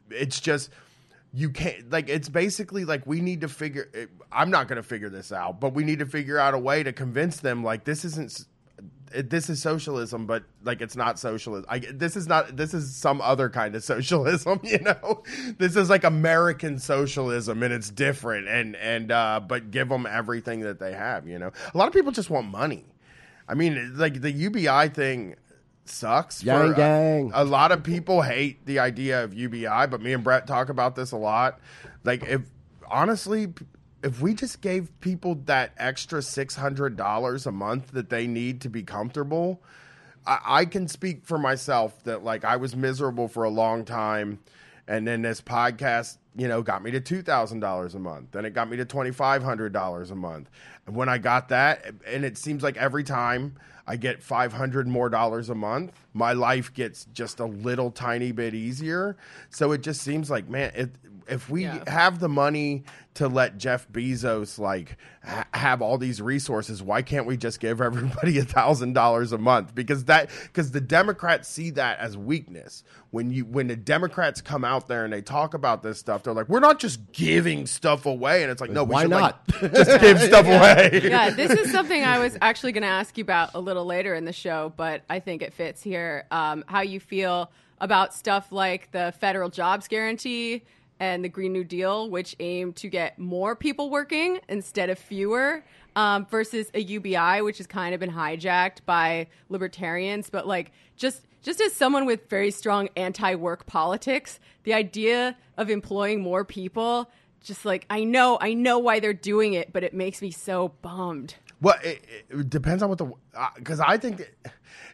It's just you can't like it's basically like we need to figure i'm not going to figure this out but we need to figure out a way to convince them like this isn't it- this is socialism but like it's not socialism I, this is not this is some other kind of socialism you know? This is like american socialism and it's different and and uh but give them everything that they have you know? A lot of people just want money. I mean like the ubi thing sucks Yang for, uh, gang. a lot of people hate the idea of UBI, but me and Brett talk about this a lot. Like, if honestly, if we just gave people that extra six hundred dollars a month that they need to be comfortable, I, I can speak for myself that like I was miserable for a long time, and then this podcast, you know, got me to two thousand dollars a month. Then it got me to twenty five hundred dollars a month. And when I got that, and it seems like every time I get five hundred more dollars a month, my life gets just a little tiny bit easier. So it just seems like, man, it, if we Yeah. have the money to let Jeff Bezos like ha- have all these resources, why can't we just give everybody a thousand dollars a month? Because that because the Democrats see that as weakness. When you when the Democrats come out there and they talk about this stuff, they're like, we're not just giving stuff away, and it's like, no, we Why should not? like, just give stuff away. yeah, this is something I was actually going to ask you about a little later in the show, but I think it fits here. Um, how you feel about stuff like the federal jobs guarantee and the Green New Deal, which aim to get more people working instead of fewer, um, versus a UBI, which has kind of been hijacked by libertarians. But like, just just as someone with very strong anti-work politics, the idea of employing more people just like I know I know why they're doing it, but it makes me so bummed. Well, it, it depends on what the because I think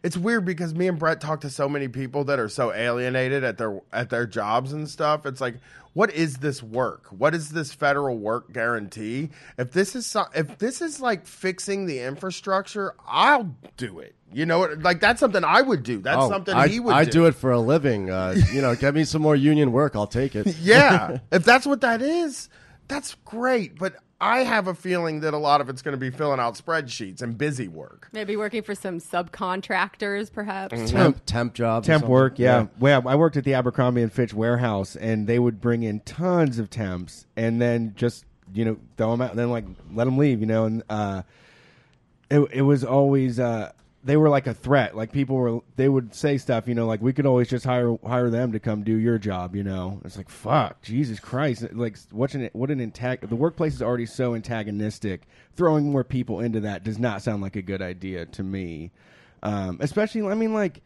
it's weird because me and Brett talk to so many people that are so alienated at their at their jobs and stuff. It's like, what is this work? What is this federal work guarantee? If this is so, if this is like fixing the infrastructure, I'll do it. You know, like that's something I would do. That's Oh, something I, he would. I do. do it for a living. Uh, you know, get me some more union work. I'll take it. Yeah, if that's what that is, that's great. But I have a feeling that a lot of it's going to be filling out spreadsheets and busy work. Maybe working for some subcontractors, perhaps. Mm-hmm. temp temp jobs. temp something. work yeah. well i worked at the abercrombie and fitch warehouse and they would bring in tons of temps and then just you know throw them out and then like let them leave you know and uh it, it was always uh they were like a threat. Like people were they would say stuff you know like we could always just hire hire them to come do your job you know? It's like fuck jesus christ. Like what's an what an antag- the workplace is already so antagonistic. Throwing more people into that does not sound like a good idea to me. Um especially i mean like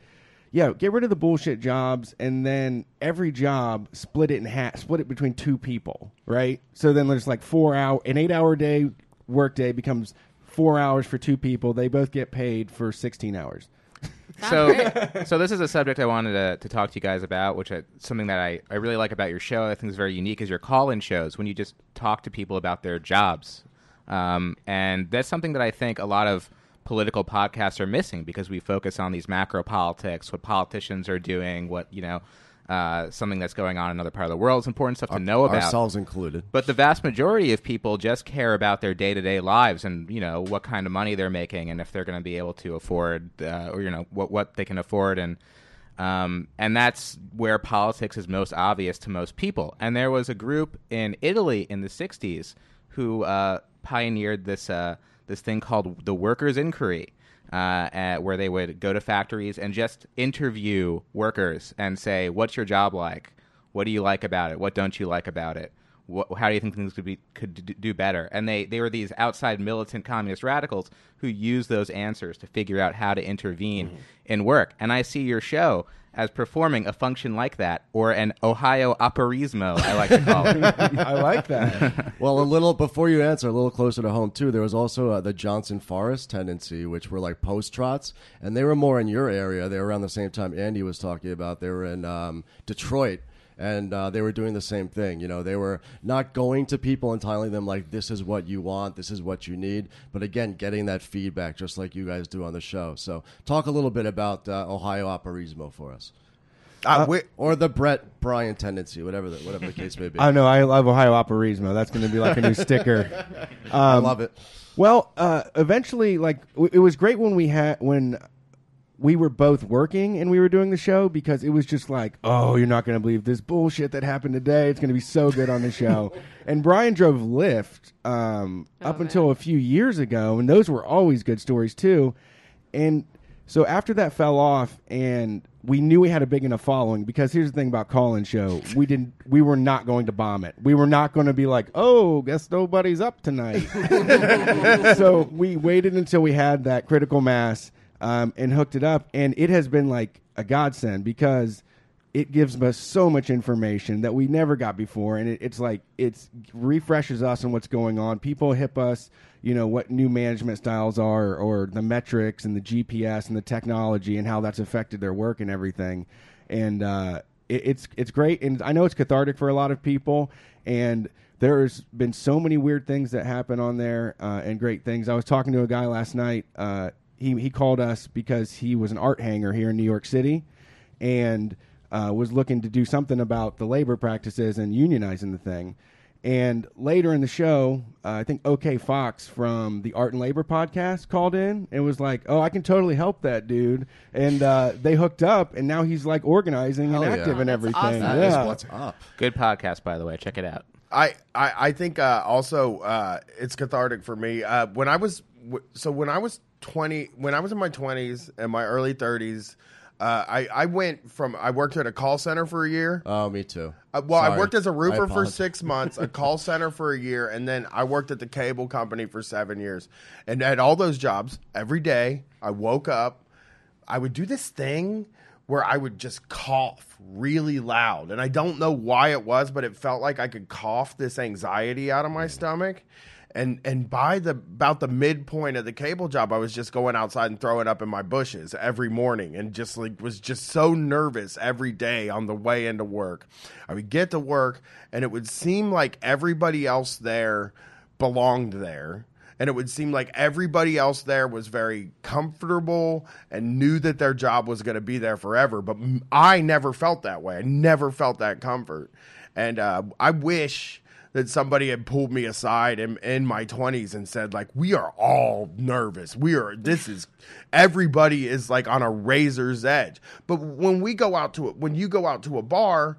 yeah, get rid of the bullshit jobs, and then every job split it in half, split it between two people, right? So then there's like four hour, an eight hour day work day becomes four hours for two people. They both get paid for sixteen hours. so, so this is a subject I wanted to, to talk to you guys about, which I, something that I, I really like about your show. I think is very unique is your call-in shows when you just talk to people about their jobs, um, and that's something that I think a lot of political podcasts are missing because we focus on these macro politics, what politicians are doing, what you know, uh, something that's going on in another part of the world. It's important stuff to know about. ourselves included. But the vast majority of people just care about their day to day lives and you know what kind of money they're making and if they're going to be able to afford uh, or you know what what they can afford and um, and that's where politics is most obvious to most people. And there was a group in Italy in the '60s who uh, pioneered this uh, this thing called the Workers' Inquiry. Uh, where they would go to factories and just interview workers and say, "What's your job like? What do you like about it? What don't you like about it? What, how do you think things could be could do better?" And they they were these outside militant communist radicals who used those answers to figure out how to intervene in work. And I see your show as performing a function like that, or an Ohio operaismo, I like to call it. I like that. Well, a little before you answer, a little closer to home too. There was also uh, the Johnson Forest tendency, which were like post trots, and they were more in your area. They were around the same time Andy was talking about. They were in um, Detroit, and uh, they were doing the same thing. You know, they were not going to people and telling them like, "This is what you want, this is what you need," but again, getting that feedback, just like you guys do on the show. So, talk a little bit about uh, Ohio Operaismo for us, Uh, we- or the Brett Bryan tendency, whatever the, whatever the case may be. I know. I love Ohio Operaismo. That's going to be like a new sticker. I love it. Well, uh, eventually, like w- it was great when we had when we were both working and we were doing the show because it was just like, oh, you're not going to believe this bullshit that happened today. It's going to be so good on the show. and Bryan drove Lyft um, up man. until a few years ago, and those were always good stories too. And so after that fell off, and we knew we had a big enough following because here's the thing about call-in show: we didn't, we were not going to bomb it. We were not going to be like, oh, guess nobody's up tonight. so we waited until we had that critical mass um, and hooked it up, and it has been like a godsend because it gives us so much information that we never got before, and it, it's like it's refreshes us on what's going on. People hip us, you know, what new management styles are, or the metrics and the GPS and the technology and how that's affected their work and everything, and uh, it, it's it's great, and I know it's cathartic for a lot of people, and there's been so many weird things that happen on there uh, and great things. I was talking to a guy last night. Uh, he he called us because he was an art hanger here in New York City, and uh, was looking to do something about the labor practices and unionizing the thing. And later in the show, uh, I think OK Fox from the Art and Labor podcast called in and was like, "Oh, I can totally help that dude." And uh, they hooked up, and now he's like organizing Hell and yeah. active and That's everything. awesome. That is yeah. what's up. Good podcast, by the way. Check it out. I, I, I think uh, also uh, it's cathartic for me. Uh, when I was w- so when I was twenty, when I was in my twenties and my early thirties, uh, I I went from I worked at a call center for a year. Oh, me too. Uh, well, I worked as a roofer for six months, a call center for a year, and then I worked at the cable company for seven years. And at all those jobs, every day I woke up, I would do this thing where I would just cough really loud. And I don't know why it was, but it felt like I could cough this anxiety out of my stomach. And and by the about the midpoint of the cable job, I was just going outside and throwing up in my bushes every morning, and just like was just so nervous every day on the way into work. I would get to work, and it would seem like everybody else there belonged there. And it would seem like everybody else there was very comfortable and knew that their job was going to be there forever. But i never felt that way. I never felt that comfort. And uh, i wish that somebody had pulled me aside in, in my 20s and said like we are all nervous. We are this is everybody is like on a razor's edge. But when we go out to it when you go out to a bar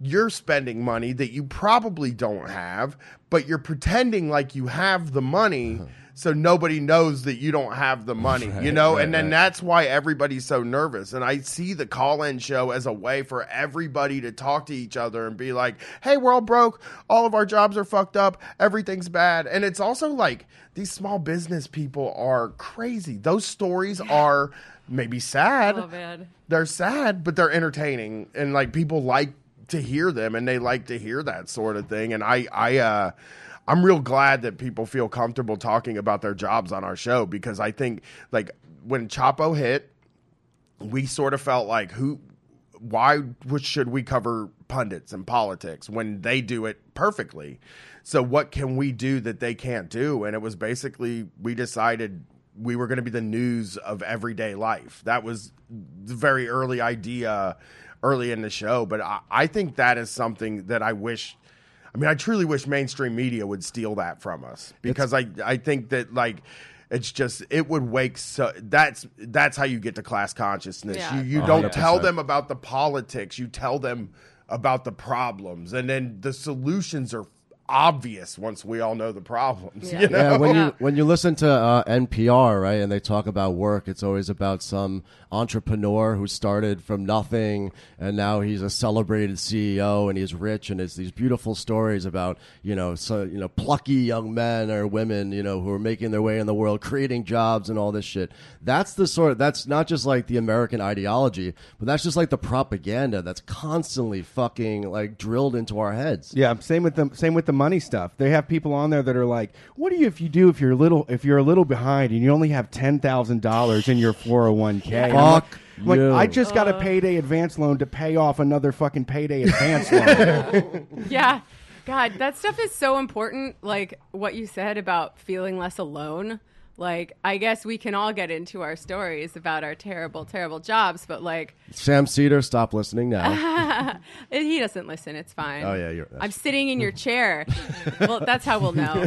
you're spending money that you probably don't have, but you're pretending like you have the money uh-huh. So nobody knows that you don't have the money, you know? and then that's why everybody's so nervous. And I see the call in show as a way for everybody to talk to each other and be like, hey, we're all broke. All of our jobs are fucked up. Everything's bad. And it's also like these small business people are crazy. Those stories are maybe sad Oh man. they're sad, but they're entertaining, and like people like to hear them, and they like to hear that sort of thing. And I, I, uh, I'm real glad that people feel comfortable talking about their jobs on our show because I think like when Chapo hit, we sort of felt like who why should we cover pundits and politics when they do it perfectly? So what can we do that they can't do? And it was basically we decided we were going to be the news of everyday life. That was the very early idea early in the show but i, I think that is something that i wish I mean, I truly wish mainstream media would steal that from us because I, I think that like it's just it would wake so that's that's how you get to class consciousness. Yeah. You you don't tell them about the politics, you tell them about the problems, and then the solutions are obvious once we all know the problems. Yeah. You know? Yeah, when you when you listen to uh, NPR, right, and they talk about work, it's always about some entrepreneur who started from nothing and now he's a celebrated CEO and he's rich, and it's these beautiful stories about you know so you know plucky young men or women you know who are making their way in the world, creating jobs and all this shit. That's the sort. Of, That's not just like the American ideology, but that's just like the propaganda that's constantly fucking like drilled into our heads. Yeah, same with the same with the money stuff. They have people on there that are like, "What do you if you do if you're a little if you're a little behind and you only have ten thousand dollars in your four hundred one k?" Fuck I'm like, you. I just got a uh. payday advance loan to pay off another fucking payday advance loan. Yeah. God, that stuff is so important. Like what you said about feeling less alone. Like, I guess we can all get into our stories about our terrible, terrible jobs, but like, Sam Seder, stop listening now. he doesn't listen. It's fine. Oh, yeah, you're- I'm sitting in your chair. well, that's how we'll know.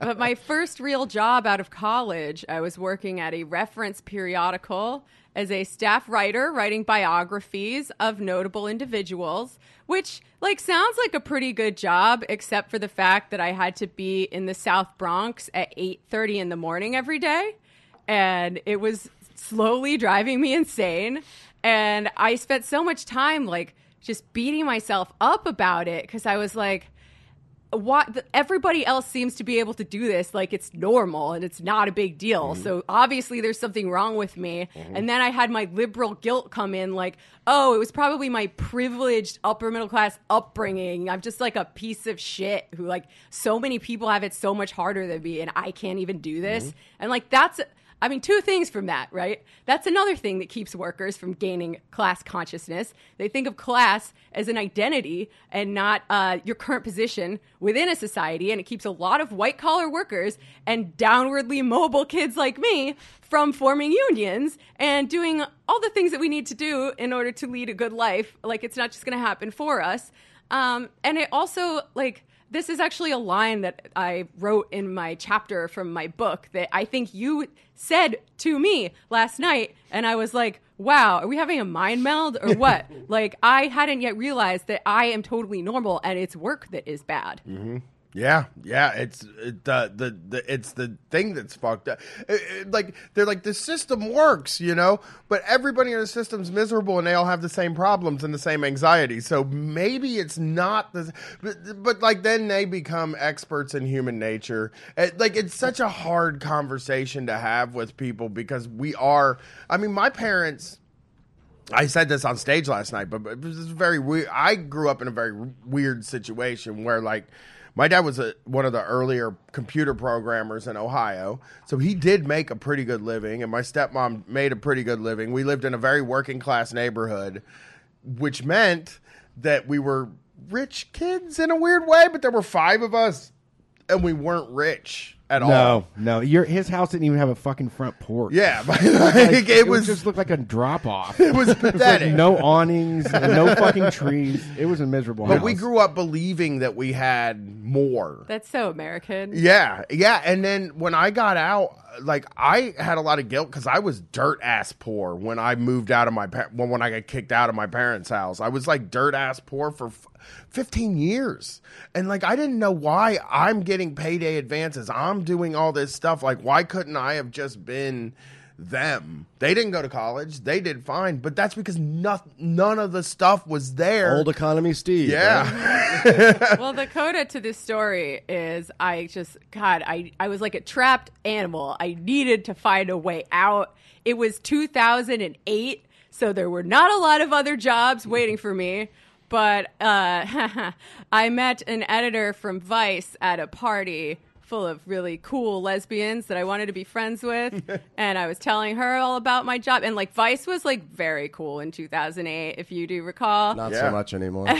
but my first real job out of college, I was working at a reference periodical as a staff writer, writing biographies of notable individuals, which like sounds like a pretty good job, except for the fact that I had to be in the South Bronx at 8:30 in the morning every day, and it was slowly driving me insane. And I spent so much time like just beating myself up about it because I was like, what everybody else seems to be able to do this like it's normal and it's not a big deal. Mm-hmm. So obviously there's something wrong with me. Mm-hmm. And then i had my liberal guilt come in like oh it was probably my privileged upper middle class upbringing. I'm just like a piece of shit who like so many people have it so much harder than me and i can't even do this. Mm-hmm. And like that's I mean, two things from that, right? That's another thing that keeps workers from gaining class consciousness. They think of class as an identity and not uh, your current position within a society, and it keeps a lot of white collar workers and downwardly mobile kids like me from forming unions and doing all the things that we need to do in order to lead a good life. Like, it's not just going to happen for us. Um, and it also, like, this is actually a line that I wrote in my chapter from my book that I think you said to me last night. And I was like, wow, are we having a mind meld or what? like, I hadn't yet realized that I am totally normal and it's work that is bad. Mm-hmm. Yeah, yeah, it's it, the, the it's the thing that's fucked up. It- it- like they're like the system works, you know, but everybody in the system's miserable and they all have the same problems and the same anxiety. So maybe it's not the, but, but like then they become experts in human nature. It, like it's such a hard conversation to have with people because we are. I mean, my parents. I said this on stage last night, but it was very weird. I grew up in a very weird situation where, like, my dad was a, one of the earlier computer programmers in Ohio, so he did make a pretty good living, and my stepmom made a pretty good living. We lived in a very working class neighborhood, which meant that we were rich kids in a weird way, but there were five of us, and we weren't rich at all. No, no. Your his house didn't even have a fucking front porch. Yeah, but like, Like, it, was was just looked like a drop off. it was pathetic. no awnings, no fucking trees. It was a miserable. but house. we grew up believing that we had more. That's so American. Yeah, yeah. And then when I got out, like I had a lot of guilt because I was dirt ass poor when I moved out of my pa- when when I got kicked out of my parents' house. I was like dirt ass poor for f- fifteen years, and like I didn't know why I'm getting payday advances. I'm doing all this stuff. Like why couldn't I have just been? Them they didn't go to college they did fine but that's because no, none of the stuff was there Old economy Steve. right? yeah well, the coda to this story is I just God, I I was like a trapped animal. I needed to find a way out. It was 2008, so there were not a lot of other jobs waiting for me. But uh, I met an editor from Vice at a party full of really cool lesbians that I wanted to be friends with. and I was telling her all about my job. And like Vice was like very cool in 2008, if you do recall. Not Yeah. so much anymore.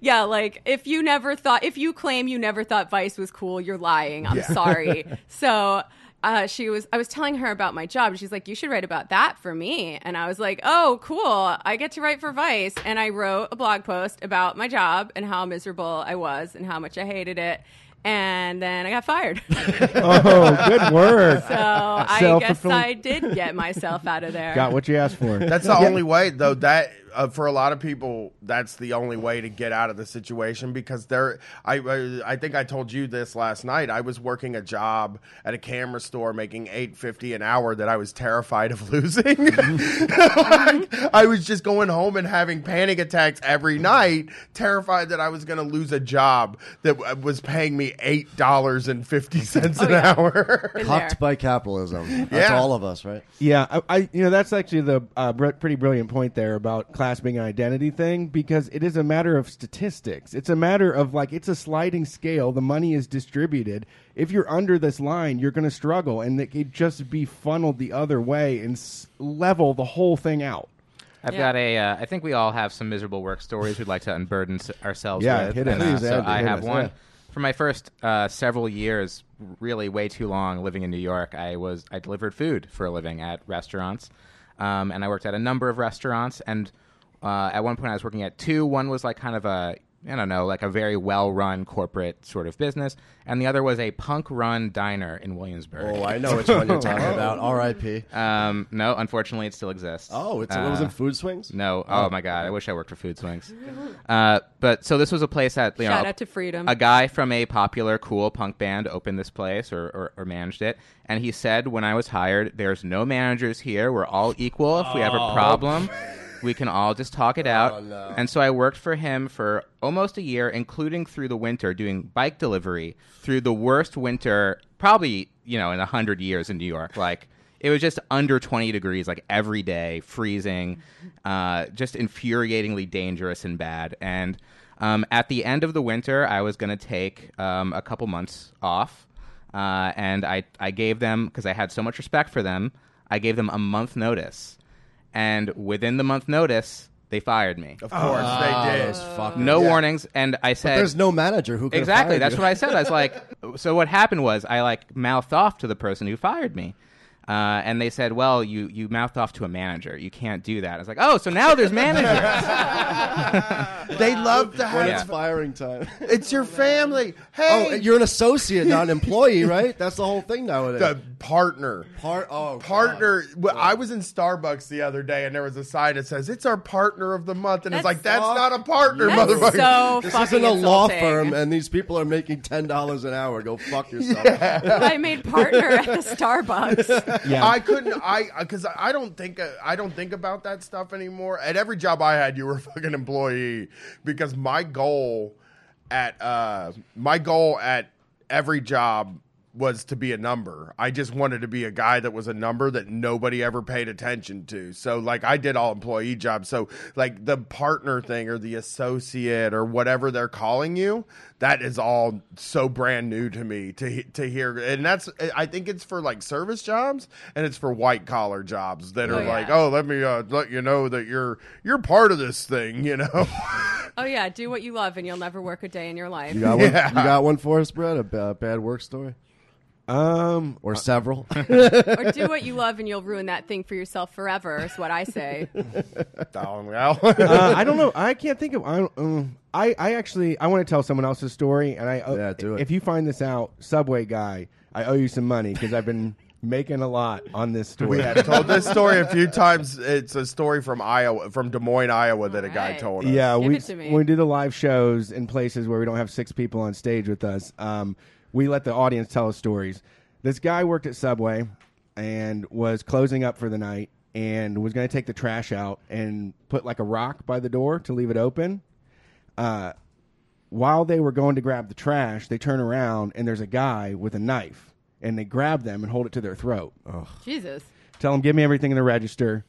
Yeah, like if you never thought, if you claim you never thought Vice was cool, you're lying. I'm sorry. so uh, she was, I was telling her about my job. She's like, you should write about that for me. And I was like, oh, cool. I get to write for Vice. And I wrote a blog post about my job and how miserable I was and how much I hated it. And then I got fired. Oh, good work. So I guess I did get myself out of there. Got what you asked for. That's the only way, though. That uh, for a lot of people, that's the only way to get out of the situation because there. I I I think I told you this last night. I was working a job at a camera store, making eight fifty an hour that I was terrified of losing. I was just going home and having panic attacks every night, terrified that I was going to lose a job that was paying me eight dollars and fifty cents an yeah. hour. Been there. Cucked by capitalism. That's Yeah. all of us, right? Yeah, I, I you know that's actually the uh, br- pretty brilliant point there about class being an identity thing because it is a matter of statistics. It's a matter of like it's a sliding scale. The money is distributed. If you're under this line, you're going to struggle, and it could just be funneled the other way and s- level the whole thing out. I've Yeah. got a. Uh, I think we all have some miserable work stories we'd like to unburden s- ourselves Yeah, with. hit it. and, Please, so Andy, I hit have us, one. yeah. For my first uh, several years, really way too long living in New York, I was I delivered food for a living at restaurants, um, and I worked at a number of restaurants. And uh, at one point, I was working at two. One was like kind of a I don't know, like a very well-run corporate sort of business, and the other was a punk-run diner in Williamsburg. Oh, I know which one you're talking about. R.I.P. Um, no, unfortunately, it still exists. Oh, it's, it was in Uh, Food Swings? no. Oh, my god, I wish I worked for Food Swings. Uh, but so this was a place that you Shout know, out to Freedom. a guy from a popular cool punk band opened this place or, or, or managed it, and he said when I was hired, "There's no managers here. We're all equal. If we have a problem." We can all just talk it out. Oh, no. And so I worked for him for almost a year, including through the winter, doing bike delivery through the worst winter, probably, you know, in a hundred years in New York. Like, it was just under 20 degrees, like every day, freezing, uh, just infuriatingly dangerous and bad. And um, at the end of the winter, I was going to take um, a couple months off. Uh, and I, I gave them, because I had so much respect for them, I gave them a month notice. And within the month notice, they fired me. Of course, they oh. did. Those fuckers. No Yeah. warnings. And I said, There's no manager who can exactly. That's what I said. I was like, so what happened was I like mouthed off to the person who fired me. Uh, and they said, "Well, you you mouthed off to a manager. You can't do that." I was like, "Oh, so now there's managers." They love to When have. it's firing time. It's your family. oh, Hey, you're an associate, not an employee, right? That's the whole thing nowadays. the partner. Part, oh, Partner. Well, I was in Starbucks the other day, and there was a sign that says "It's our partner of the month," and it's like that's not a partner, That's motherfucker. so This isn't a law firm, and these people are making ten dollars an hour. Go fuck yourself. I made partner at the Starbucks. Yeah. I couldn't. I because I don't think I don't think about that stuff anymore. At every job I had, you were a fucking employee because my goal at uh my goal at every job was to be a number. I just wanted to be a guy that was a number that nobody ever paid attention to. So like I did all employee jobs. So like the partner thing or the associate or whatever they're calling you, that is all so brand new to me to to hear. And that's I think it's for like service jobs and it's for white collar jobs that are Oh, yeah. like, "Oh, let me uh, let you know that you're you're part of this thing," you know. Oh yeah, do what you love, and you'll never work a day in your life. You got one. Yeah. You got one for us, Brett? A bad work story Um, or several? or do what you love, and you'll ruin that thing for yourself forever. Is what I say. Well. uh, I don't know. I can't think of. I, don't- um, I I actually I want to tell someone else's story, and I uh, Yeah, do it. If you find this out, Subway guy, I owe you some money because I've been making a lot on this story. We have told this story a few times. It's a story from Iowa, from Des Moines, Iowa, that a guy Alright. told us. Yeah, Give we it to me. when we do the live shows in places where we don't have six people on stage with us. Um, we let the audience tell us stories. This guy worked at Subway and was closing up for the night and was going to take the trash out and put like a rock by the door to leave it open. Uh, while they were going to grab the trash, they turn around and there's a guy with a knife and they grab them and hold it to their throat. Jesus. Tell him, give me everything in the register.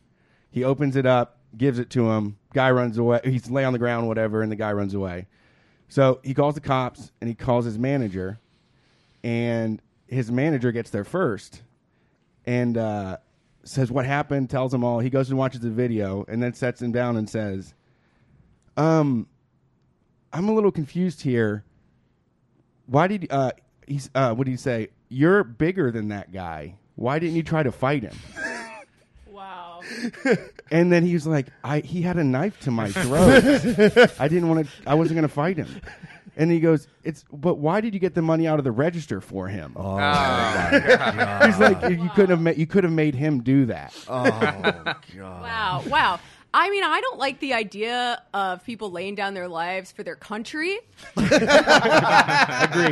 He opens it up, gives it to him. Guy runs away. He's lay on the ground, whatever, and the guy runs away. So he calls the cops and he calls his manager, and his manager gets there first and uh, says what happened, tells him all. He goes and watches the video and then sets him down and says, "Um, I'm a little confused here. Why did uh he's uh what did he say? You're bigger than that guy. Why didn't you try to fight him?" Wow. And then he's like, I he had a knife to my throat. I didn't want to. I wasn't going to fight him. And he goes, "It's but why did you get the money out of the register for him?" Oh, oh He's like, "You couldn't have made you could have made him do that." oh God. Wow. Wow. I mean, I don't like the idea of people laying down their lives for their country. Agreed.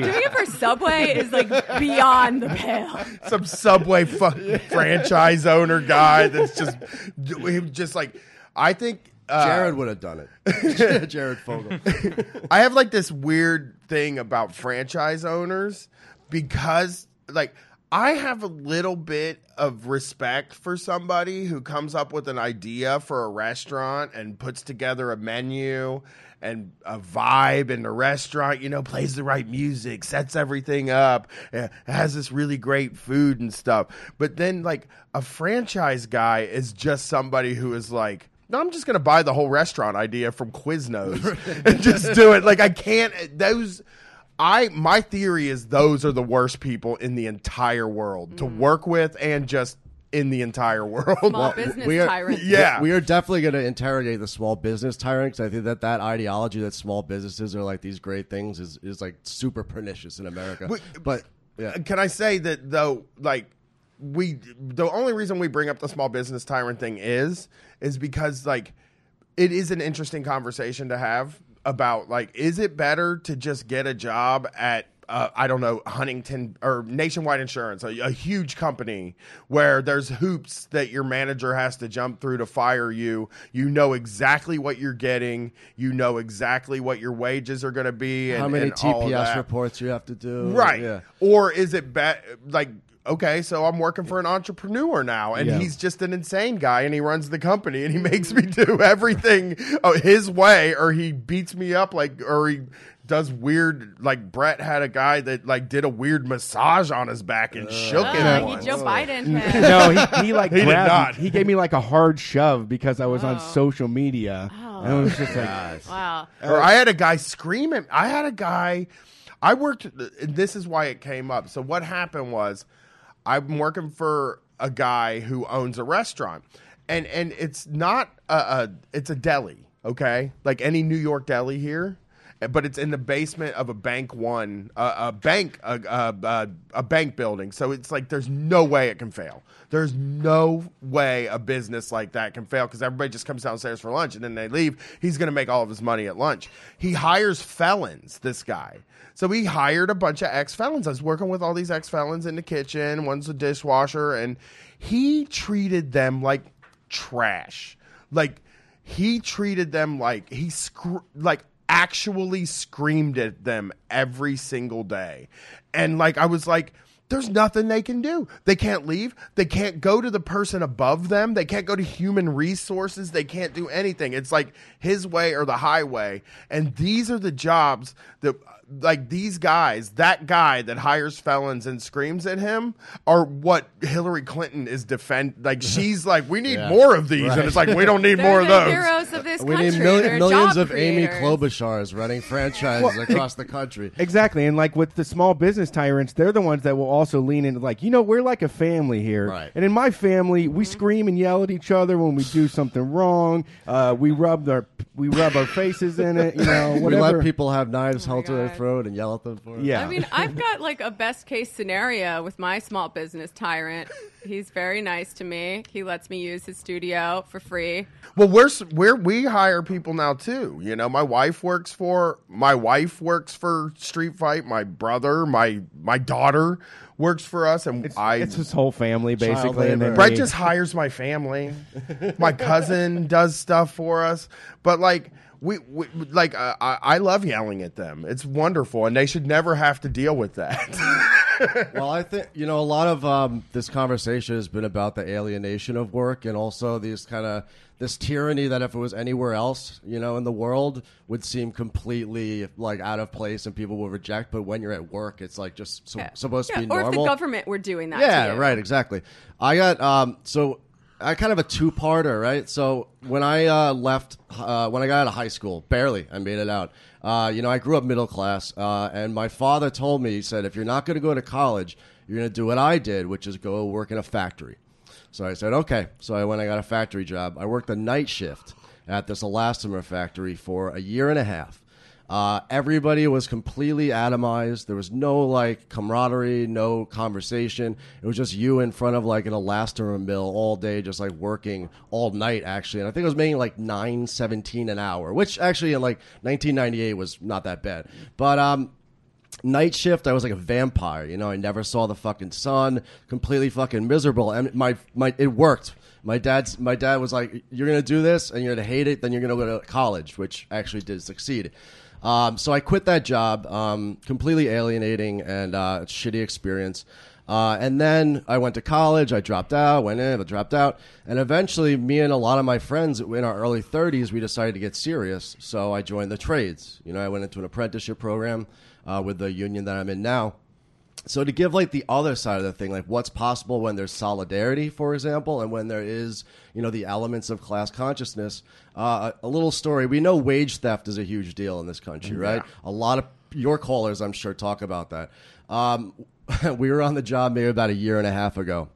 Doing it for Subway is like beyond the pale. Some Subway fu- franchise owner guy that's just, he just like, I think. Uh, Jared would have done it. Jared Fogle. I have like this weird thing about franchise owners because like I have a little bit of respect for somebody who comes up with an idea for a restaurant and puts together a menu and a vibe in the restaurant, you know, plays the right music, sets everything up, has this really great food and stuff. But then like a franchise guy is just somebody who is like no, I'm just gonna buy the whole restaurant idea from Quiznos and just do it. Like I can't. Those, I my theory is those are the worst people in the entire world to mm. work with and just in the entire world. Small business we are- tyrant. Yeah. We are definitely going to interrogate the small business tyrant because I think that that ideology that small businesses are like these great things is, is like super pernicious in America. But- But, yeah, Can I say that though? Like we, the only reason we bring up the small business tyrant thing is, is because like it is an interesting conversation to have about like, is it better to just get a job at uh, I don't know, Huntington or Nationwide Insurance, a, a huge company where there's hoops that your manager has to jump through to fire you. You know exactly what you're getting. You know exactly what your wages are going to be. And, how many and all of TPS reports you have to do? Right. Yeah. Or is it be- like okay, so I'm working for an entrepreneur now and Yeah. he's just an insane guy and he runs the company and he makes me do everything uh, his way or he beats me up like or he does weird like Brett had a guy that like did a weird massage on his back and shook him. Uh, he once. Joe Biden. no, he, he like He did not. He gave me like a hard shove because I was on Oh. social media. Oh. And it was just like, Wow. Or I had a guy screaming. I had a guy. I worked. and This is why it came up. So what happened was, I'm working for a guy who owns a restaurant, and and it's not a, a it's a deli. Okay, like any New York deli here. But it's in the basement of a bank one, a bank, a, a, a bank building. So it's like there's no way it can fail. There's no way a business like that can fail because everybody just comes downstairs for lunch and then they leave. He's going to make all of his money at lunch. He hires felons, this guy. So he hired a bunch of ex felons. I was working with all these ex felons in the kitchen. One's a dishwasher, and he treated them like trash. Like he treated them like he scr- like actually screamed at them every single day. And like I was like there's nothing they can do. They can't leave. They can't go to the person above them. They can't go to human resources. They can't do anything. It's like his way or the highway. And these are the jobs that like these guys, that guy that hires felons and screams at him are what Hillary Clinton is defend like she's like we need Yeah. more of these and it's like we don't need They're more of those. heroes of this We country. need mil- They're millions job of Amy creators. Klobuchars running franchises across the country. Exactly, and like with the small business tyrants, they're the ones that will also lean into like, you know, we're like a family here. Right. And in my family, we scream and yell at each other when we do something wrong. Uh, we rub our we rub our faces in it. You know, We let people have knives Oh held to their God. Throat and yell at them for it. Yeah. I mean, I've got like a best case scenario with my small business tyrant. He's very nice to me. He lets me use his studio for free. Well, we're we're we hire people now too. You know, my wife works for my wife works for Street Fight. My brother, my my daughter works for us, and it's, I. it's his whole family basically, and then. Brett me. just hires my family. my cousin does stuff for us, but like. We, we like uh, I, I love yelling at them. It's wonderful, and they should never have to deal with that. well, I think you know a lot of um, this conversation has been about the alienation of work, and also these kind of this tyranny that if it was anywhere else, you know, in the world, would seem completely like out of place and people will reject. But when you're at work, it's like just so, Yeah. supposed Yeah, to be or normal. if the government were doing that. Yeah, to you. right, exactly. I got um so I kind of a two parter, right? So when I uh, left, uh, when I got out of high school, barely I made it out. Uh, you know, I grew up middle class, uh, and my father told me, he said, if you're not going to go to college, you're going to do what I did, which is go work in a factory. So I said, okay. So I went, I got a factory job. I worked the night shift at this elastomer factory for a year and a half. Uh, everybody was completely atomized. There was no like camaraderie, no conversation. It was just you in front of like an elastomer mill all day, just like working all night. Actually, and I think I was making like nine seventeen an hour, which actually in like 1998 was not that bad. But um, night shift, I was like a vampire. You know, I never saw the fucking sun. Completely fucking miserable, and my my it worked. My dad's my dad was like, "You're gonna do this, and you're gonna hate it. Then you're gonna go to college," which actually did succeed. Um, so I quit that job, um, completely alienating and uh, shitty experience. Uh, and then I went to college. I dropped out, went in, I dropped out, and eventually, me and a lot of my friends in our early 30s, we decided to get serious. So I joined the trades. You know, I went into an apprenticeship program uh, with the union that I'm in now. So to give like the other side of the thing, like what's possible when there's solidarity, for example, and when there is, you know, the elements of class consciousness. Uh, a little story: we know wage theft is a huge deal in this country, right? A lot of your callers, I'm sure, talk about that. Um, we were on the job maybe about a year and a half ago,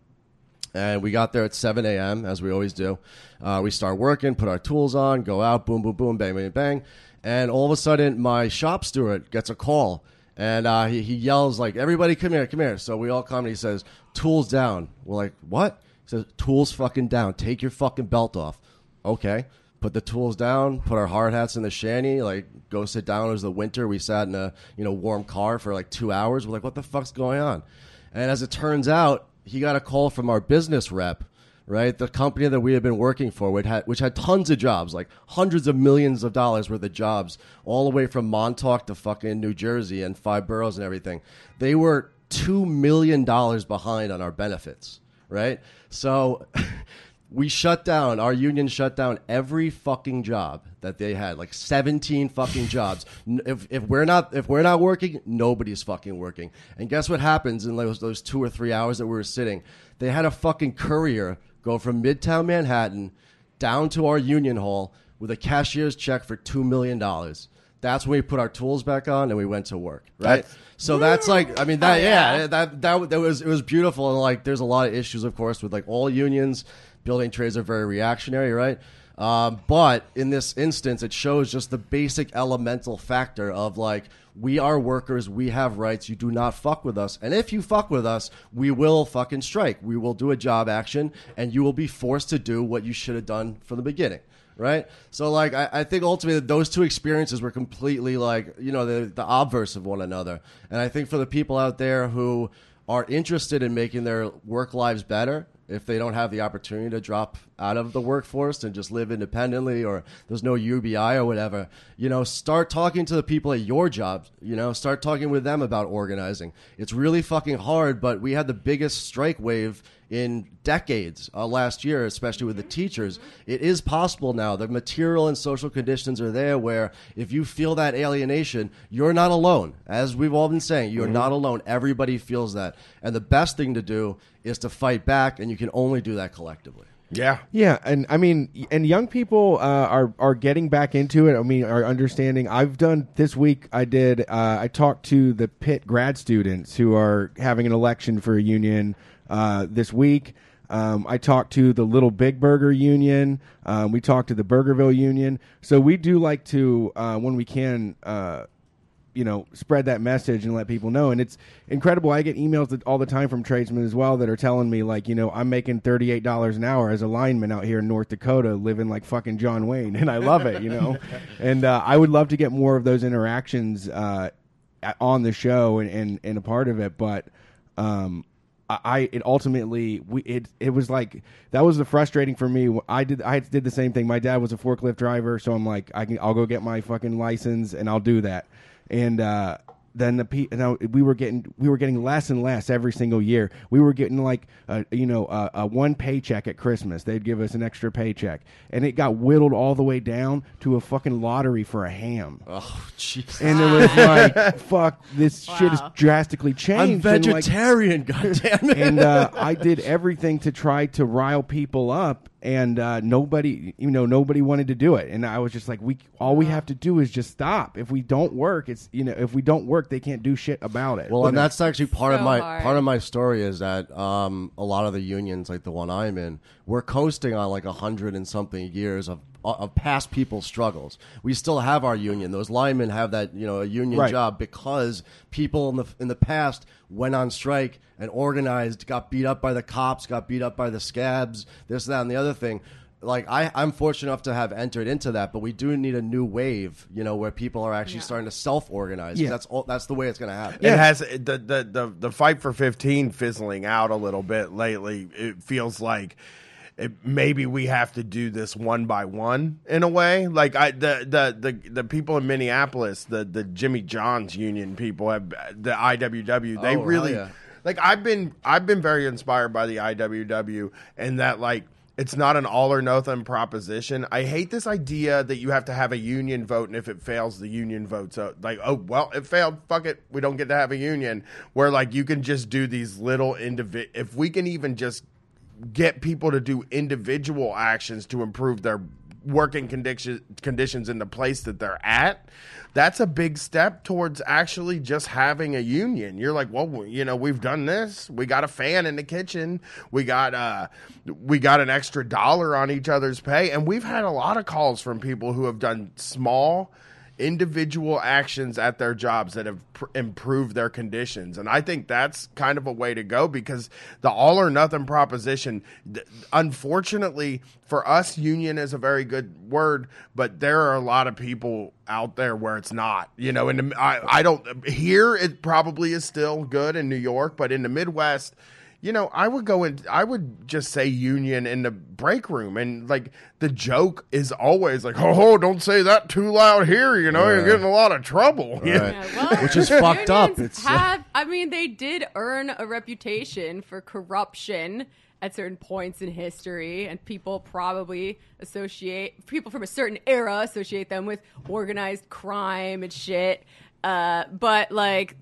and we got there at 7 a.m. as we always do. Uh, we start working, put our tools on, go out, boom, boom, boom, bang, bang, bang, and all of a sudden, my shop steward gets a call, and uh, he, he yells like, "Everybody, come here, come here!" So we all come, and he says, "Tools down." We're like, "What?" He says, "Tools fucking down. Take your fucking belt off." Okay. Put the tools down. Put our hard hats in the shanty. Like, go sit down. It was the winter. We sat in a you know warm car for like two hours. We're like, "What the fuck's going on?" And as it turns out, he got a call from our business rep, right? The company that we had been working for, which had, which had tons of jobs, like hundreds of millions of dollars worth of jobs, all the way from Montauk to fucking New Jersey and five boroughs and everything. They were $2 million behind on our benefits, right? So. We shut down, our union shut down every fucking job that they had, like 17 fucking jobs. If, if we're not if we're not working, nobody's fucking working. And guess what happens in those those 2 or 3 hours that we were sitting? They had a fucking courier go from Midtown Manhattan down to our union hall with a cashier's check for 2 million dollars. That's when we put our tools back on and we went to work, right? That's- so that's like, I mean, that Oh, yeah, yeah. that that that was it was beautiful and like there's a lot of issues, of course, with like all unions. Building trades are very reactionary, right? Um, but in this instance, it shows just the basic elemental factor of like we are workers, we have rights. You do not fuck with us, and if you fuck with us, we will fucking strike. We will do a job action, and you will be forced to do what you should have done from the beginning right? So like I, I think ultimately those two experiences were completely like you know the the obverse of one another, and I think for the people out there who are interested in making their work lives better, if they don't have the opportunity to drop out of the workforce and just live independently or there's no UBI or whatever, you know, start talking to the people at your job, you know, start talking with them about organizing. It's really fucking hard, but we had the biggest strike wave in decades uh, last year, especially with the mm-hmm. teachers. Mm-hmm. It is possible now. The material and social conditions are there where if you feel that alienation, you're not alone. As we've all been saying, you're mm-hmm. not alone. Everybody feels that. And the best thing to do is to fight back, and you can only do that collectively. Yeah. Yeah, and I mean, and young people uh, are are getting back into it. I mean, are understanding. I've done this week. I did. Uh, I talked to the Pitt grad students who are having an election for a union uh, this week. Um, I talked to the Little Big Burger Union. Um, we talked to the Burgerville Union. So we do like to, uh, when we can, uh, you know, spread that message and let people know. And it's incredible. I get emails that- all the time from tradesmen as well that are telling me, like, you know, I'm making $38 an hour as a lineman out here in North Dakota, living like fucking John Wayne. And I love it, you know. and uh, I would love to get more of those interactions uh, on the show and, and, and a part of it. But, um, I I- it ultimately we it it was like that was the frustrating for me. I did I did the same thing. My dad was a forklift driver, so I'm like I can I'll go get my fucking license and I'll do that. And uh, then the pe- now we were getting we were getting less and less every single year. We were getting like a, you know a, a one paycheck at Christmas. They'd give us an extra paycheck, and it got whittled all the way down to a fucking lottery for a ham. Oh, jeez. And it was like, fuck, this shit has drastically changed. I'm and, like, vegetarian, goddamn it. and uh, I did everything to try to rile people up, and uh, nobody, you know, nobody wanted to do it. And I was just like, we all we have to do is just stop. If we don't work, it's you know, if we don't work, they can't do shit about it. Well, You and know? that's actually part of my hard. part of my story is that um, a lot of the unions, like the one I'm in, we're coasting on like a hundred and something years of of past people's struggles. We still have our union; those linemen have that you know a union Right. job because people in the in the past went on strike and organized, got beat up by the cops, got beat up by the scabs, this, that, and the other thing. Like I, I'm fortunate enough to have entered into that, but we do need a new wave, you know, where people are actually Yeah. starting to self-organize. Yeah. That's all, that's the way it's going to happen. Yeah. It has the, the the the fight for 15 fizzling out a little bit lately. It feels like it, maybe we have to do this one by one in a way. Like I the the the, the people in Minneapolis, the the Jimmy John's union people have the IWW. They Oh, really yeah. like I've been I've been very inspired by the IWW and that like it's not an all or nothing proposition. I hate this idea that you have to have a union vote, and if it fails, the union votes out. Like, oh well, it failed. Fuck it, we don't get to have a union. Where like you can just do these little individ. If we can even just get people to do individual actions to improve their working condition, conditions in the place that they're at that's a big step towards actually just having a union. You're like well you know we've done this. We got a fan in the kitchen. We got uh we got an extra dollar on each other's pay. And we've had a lot of calls from people who have done small individual actions at their jobs that have pr- improved their conditions. And i think that's kind of a way to go because the all or nothing proposition th- unfortunately for us union is a very good word but there are a lot of people out there where it's not you know and I, I don't here it probably is still good in new york but in the midwest you know, I would go in. I would just say union in the break room, and like the joke is always like, "Oh, don't say that too loud here." You know, you're getting a lot of trouble. Right. Yeah, well, Which is fucked up. It's- have, I mean, they did earn a reputation for corruption at certain points in history, and people probably associate people from a certain era associate them with organized crime and shit. Uh, but like.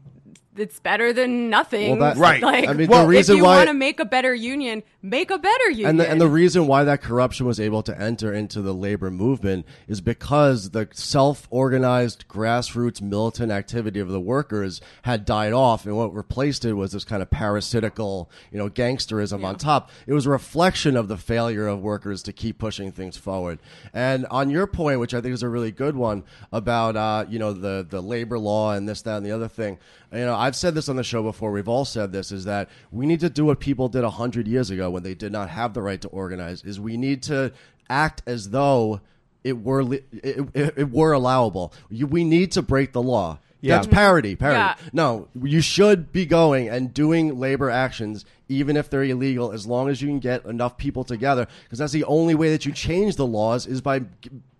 It's better than nothing. Well, that- Right. Like, I mean, the well, reason if you why- want to make a better union, make a better union. And the, and the reason why that corruption was able to enter into the labor movement is because the self-organized grassroots militant activity of the workers had died off and what replaced it was this kind of parasitical you know gangsterism on top it was a reflection of the failure of workers to keep pushing things forward and on your point which i think is a really good one about uh, you know the the labor law and this that and the other thing you know i've said this on the show before we've all said this is that we need to do what people did 100 years ago when they did not have the right to organize is we need to act as though it were it, it, it were allowable you, we need to break the law Yeah. That's parity, parity. Yeah. No, you should be going and doing labor actions, even if they're illegal, as long as you can get enough people together, because that's the only way that you change the laws is by,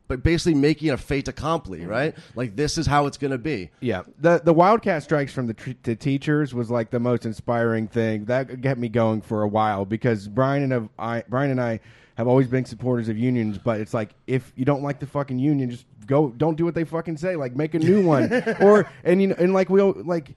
by basically making a fait accompli, mm-hmm. right? Like this is how it's going to be. Yeah, the the wildcat strikes from the, tr- the teachers was like the most inspiring thing. That kept me going for a while because Bryan and of- I Bryan and I have always been supporters of unions, but it's like if you don't like the fucking union, just go don't do what they fucking say, like make a new one. Or and you know and like we like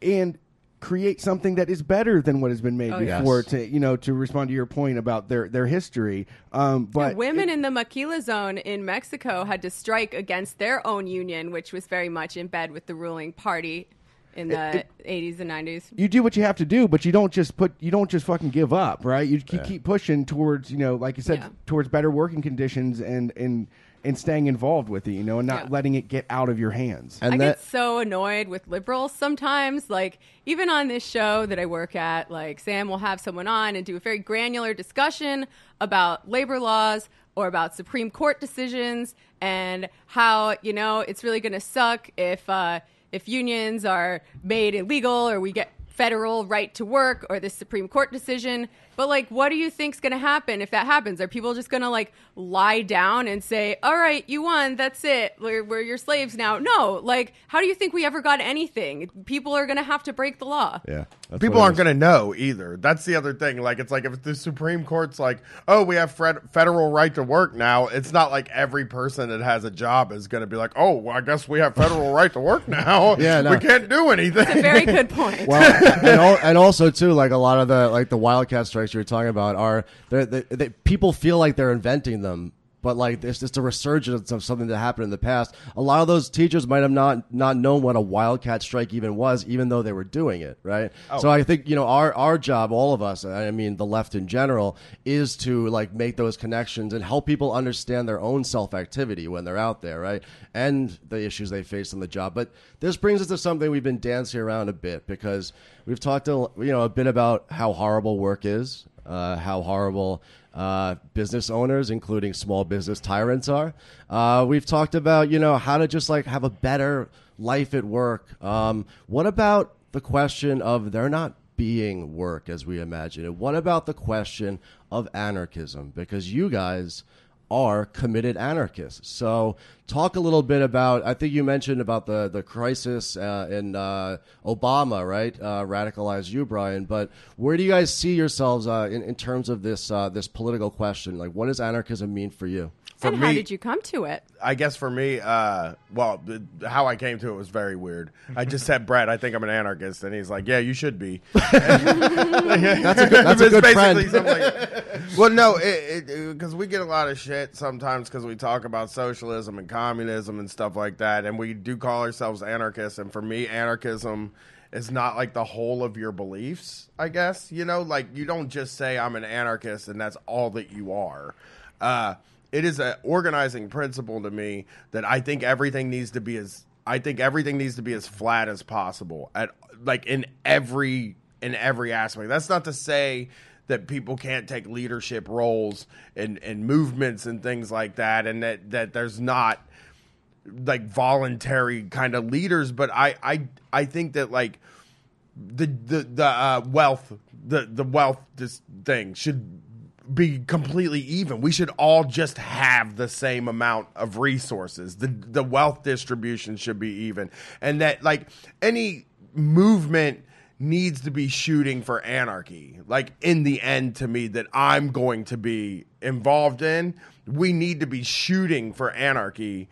and create something that is better than what has been made Oh, yes. before to you know to respond to your point about their their history um but women in the Maquila zone in Mexico had to strike against their own union, which was very much in bed with the ruling party in the 80s and 90s. you do what you have to do, but you don't just put you don't just fucking give up, right? You, you keep pushing towards you know, like you said, Yeah. towards better working conditions and and and staying involved with it, you know, and not Yeah. letting it get out of your hands. And I that, get so annoyed with liberals sometimes. Like, even on this show that I work at, like, Sam will have someone on and do a very granular discussion about labor laws or about Supreme Court decisions and how, you know, it's really going to suck if, uh, if unions are made illegal or we get federal right to work or this Supreme Court decision. But like, what do you think's going to happen if that happens? Are people just going to like lie down and say, "All right, you won. That's it. We're, we're your slaves now"? No. Like, how do you think we ever got anything? People are going to have to break the law. yeah, that's People aren't going to know either. That's the other thing. Like, it's like if the Supreme Court's like, oh, we have fred- federal right to work now, it's not like every person that has a job is going to be like, oh, well, I guess we have federal right to work now. Yeah, no. We can't do anything. That's a very good point. well, and, al- and also too, like a lot of the like the wildcat strikes you were talking about are they're, they they people feel like they're inventing them, but like it's just a resurgence of something that happened in the past. A lot of those teachers might have not not known what a wildcat strike even was, even though they were doing it, right? So I think you know our our job, all of us, I mean the left in general, is to like make those connections and help people understand their own self activity when they're out there, right? And the issues they face on the job. But this brings us to something we've been dancing around a bit because we've talked a, you know a bit about how horrible work is, uh, how horrible uh, business owners, including small business tyrants, are. Uh, we've talked about you know how to just like have a better life at work. Um, what about the question of there not being work as we imagine it? What about the question of anarchism? Because you guys are committed anarchists. So, talk a little bit about. I think you mentioned about the the crisis uh, in uh, Obama, right? Uh, radicalized you, Bryan. But where do you guys see yourselves uh, in in terms of this uh, this political question? Like, what does anarchism mean for you? For and how me- did you come to it? I guess for me, uh, well, how I came to it was very weird. I just said, Brett, I think I'm an anarchist. And he's like, yeah, you should be. That's a good, that's a good basically friend. something like- well, no, because we get a lot of shit sometimes because we talk about socialism and communism and stuff like that, and we do call ourselves anarchists. And for me, anarchism is not like the whole of your beliefs. I guess you know, like you don't just say I'm an anarchist and that's all that you are. Uh, it is an organizing principle to me that I think everything needs to be as I think everything needs to be as flat as possible at like in every in every aspect. That's not to say that people can't take leadership roles and and movements and things like that, and that that there's not like voluntary kind of leaders. But I I I think that like the the the uh, wealth the the wealth this thing should be completely even. We should all just have the same amount of resources. The the wealth distribution should be even. And that like any movement needs to be shooting for anarchy. Like in the end to me that I'm going to be involved in, we need to be shooting for anarchy.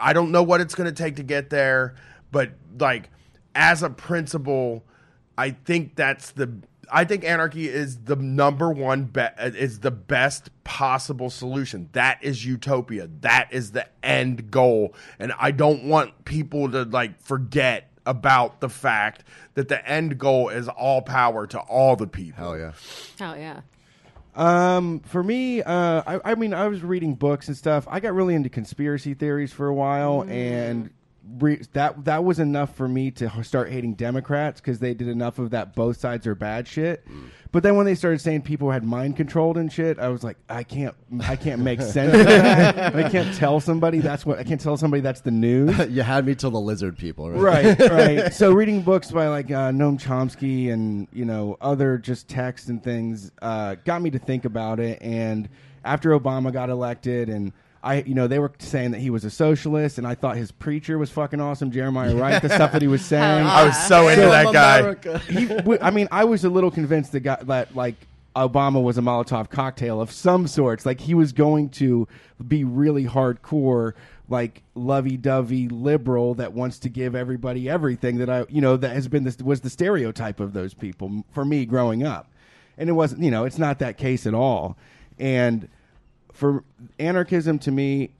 I don't know what it's going to take to get there, but like as a principle, I think that's the I think anarchy is the number one be- is the best possible solution. That is utopia. That is the end goal. And I don't want people to like forget about the fact that the end goal is all power to all the people. Hell yeah. Oh yeah. Um, for me, uh, I, I mean, I was reading books and stuff. I got really into conspiracy theories for a while, and re- that that was enough for me to start hating Democrats because they did enough of that both sides are bad shit. But then when they started saying people had mind controlled and shit, I was like, I can't, I can't make sense. of that. I can't tell somebody that's what I can't tell somebody that's the news. you had me till the lizard people, right? right, right. So reading books by like uh, Noam Chomsky and you know other just texts and things uh, got me to think about it. And after Obama got elected, and I, you know, they were saying that he was a socialist, and I thought his preacher was fucking awesome, Jeremiah Wright. The stuff that he was saying. I was so into that guy. America. he, w- I mean, I was a little convinced that, got, that like Obama was a Molotov cocktail of some sorts. Like he was going to be really hardcore, like lovey-dovey liberal that wants to give everybody everything. That I, you know, that has been this was the stereotype of those people for me growing up, and it wasn't. You know, it's not that case at all. And for anarchism to me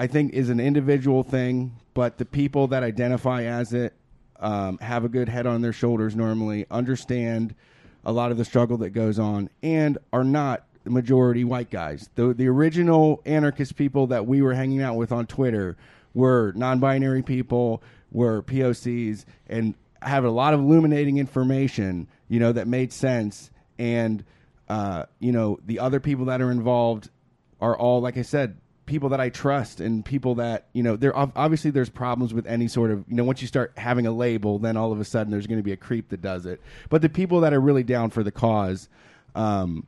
I think is an individual thing, but the people that identify as it um, have a good head on their shoulders normally, understand a lot of the struggle that goes on, and are not the majority white guys. The the original anarchist people that we were hanging out with on Twitter were non-binary people, were POCs, and have a lot of illuminating information, you know, that made sense. And uh, you know, the other people that are involved are all, like I said, people that I trust and people that you know. There obviously there's problems with any sort of you know once you start having a label, then all of a sudden there's going to be a creep that does it. But the people that are really down for the cause. Um,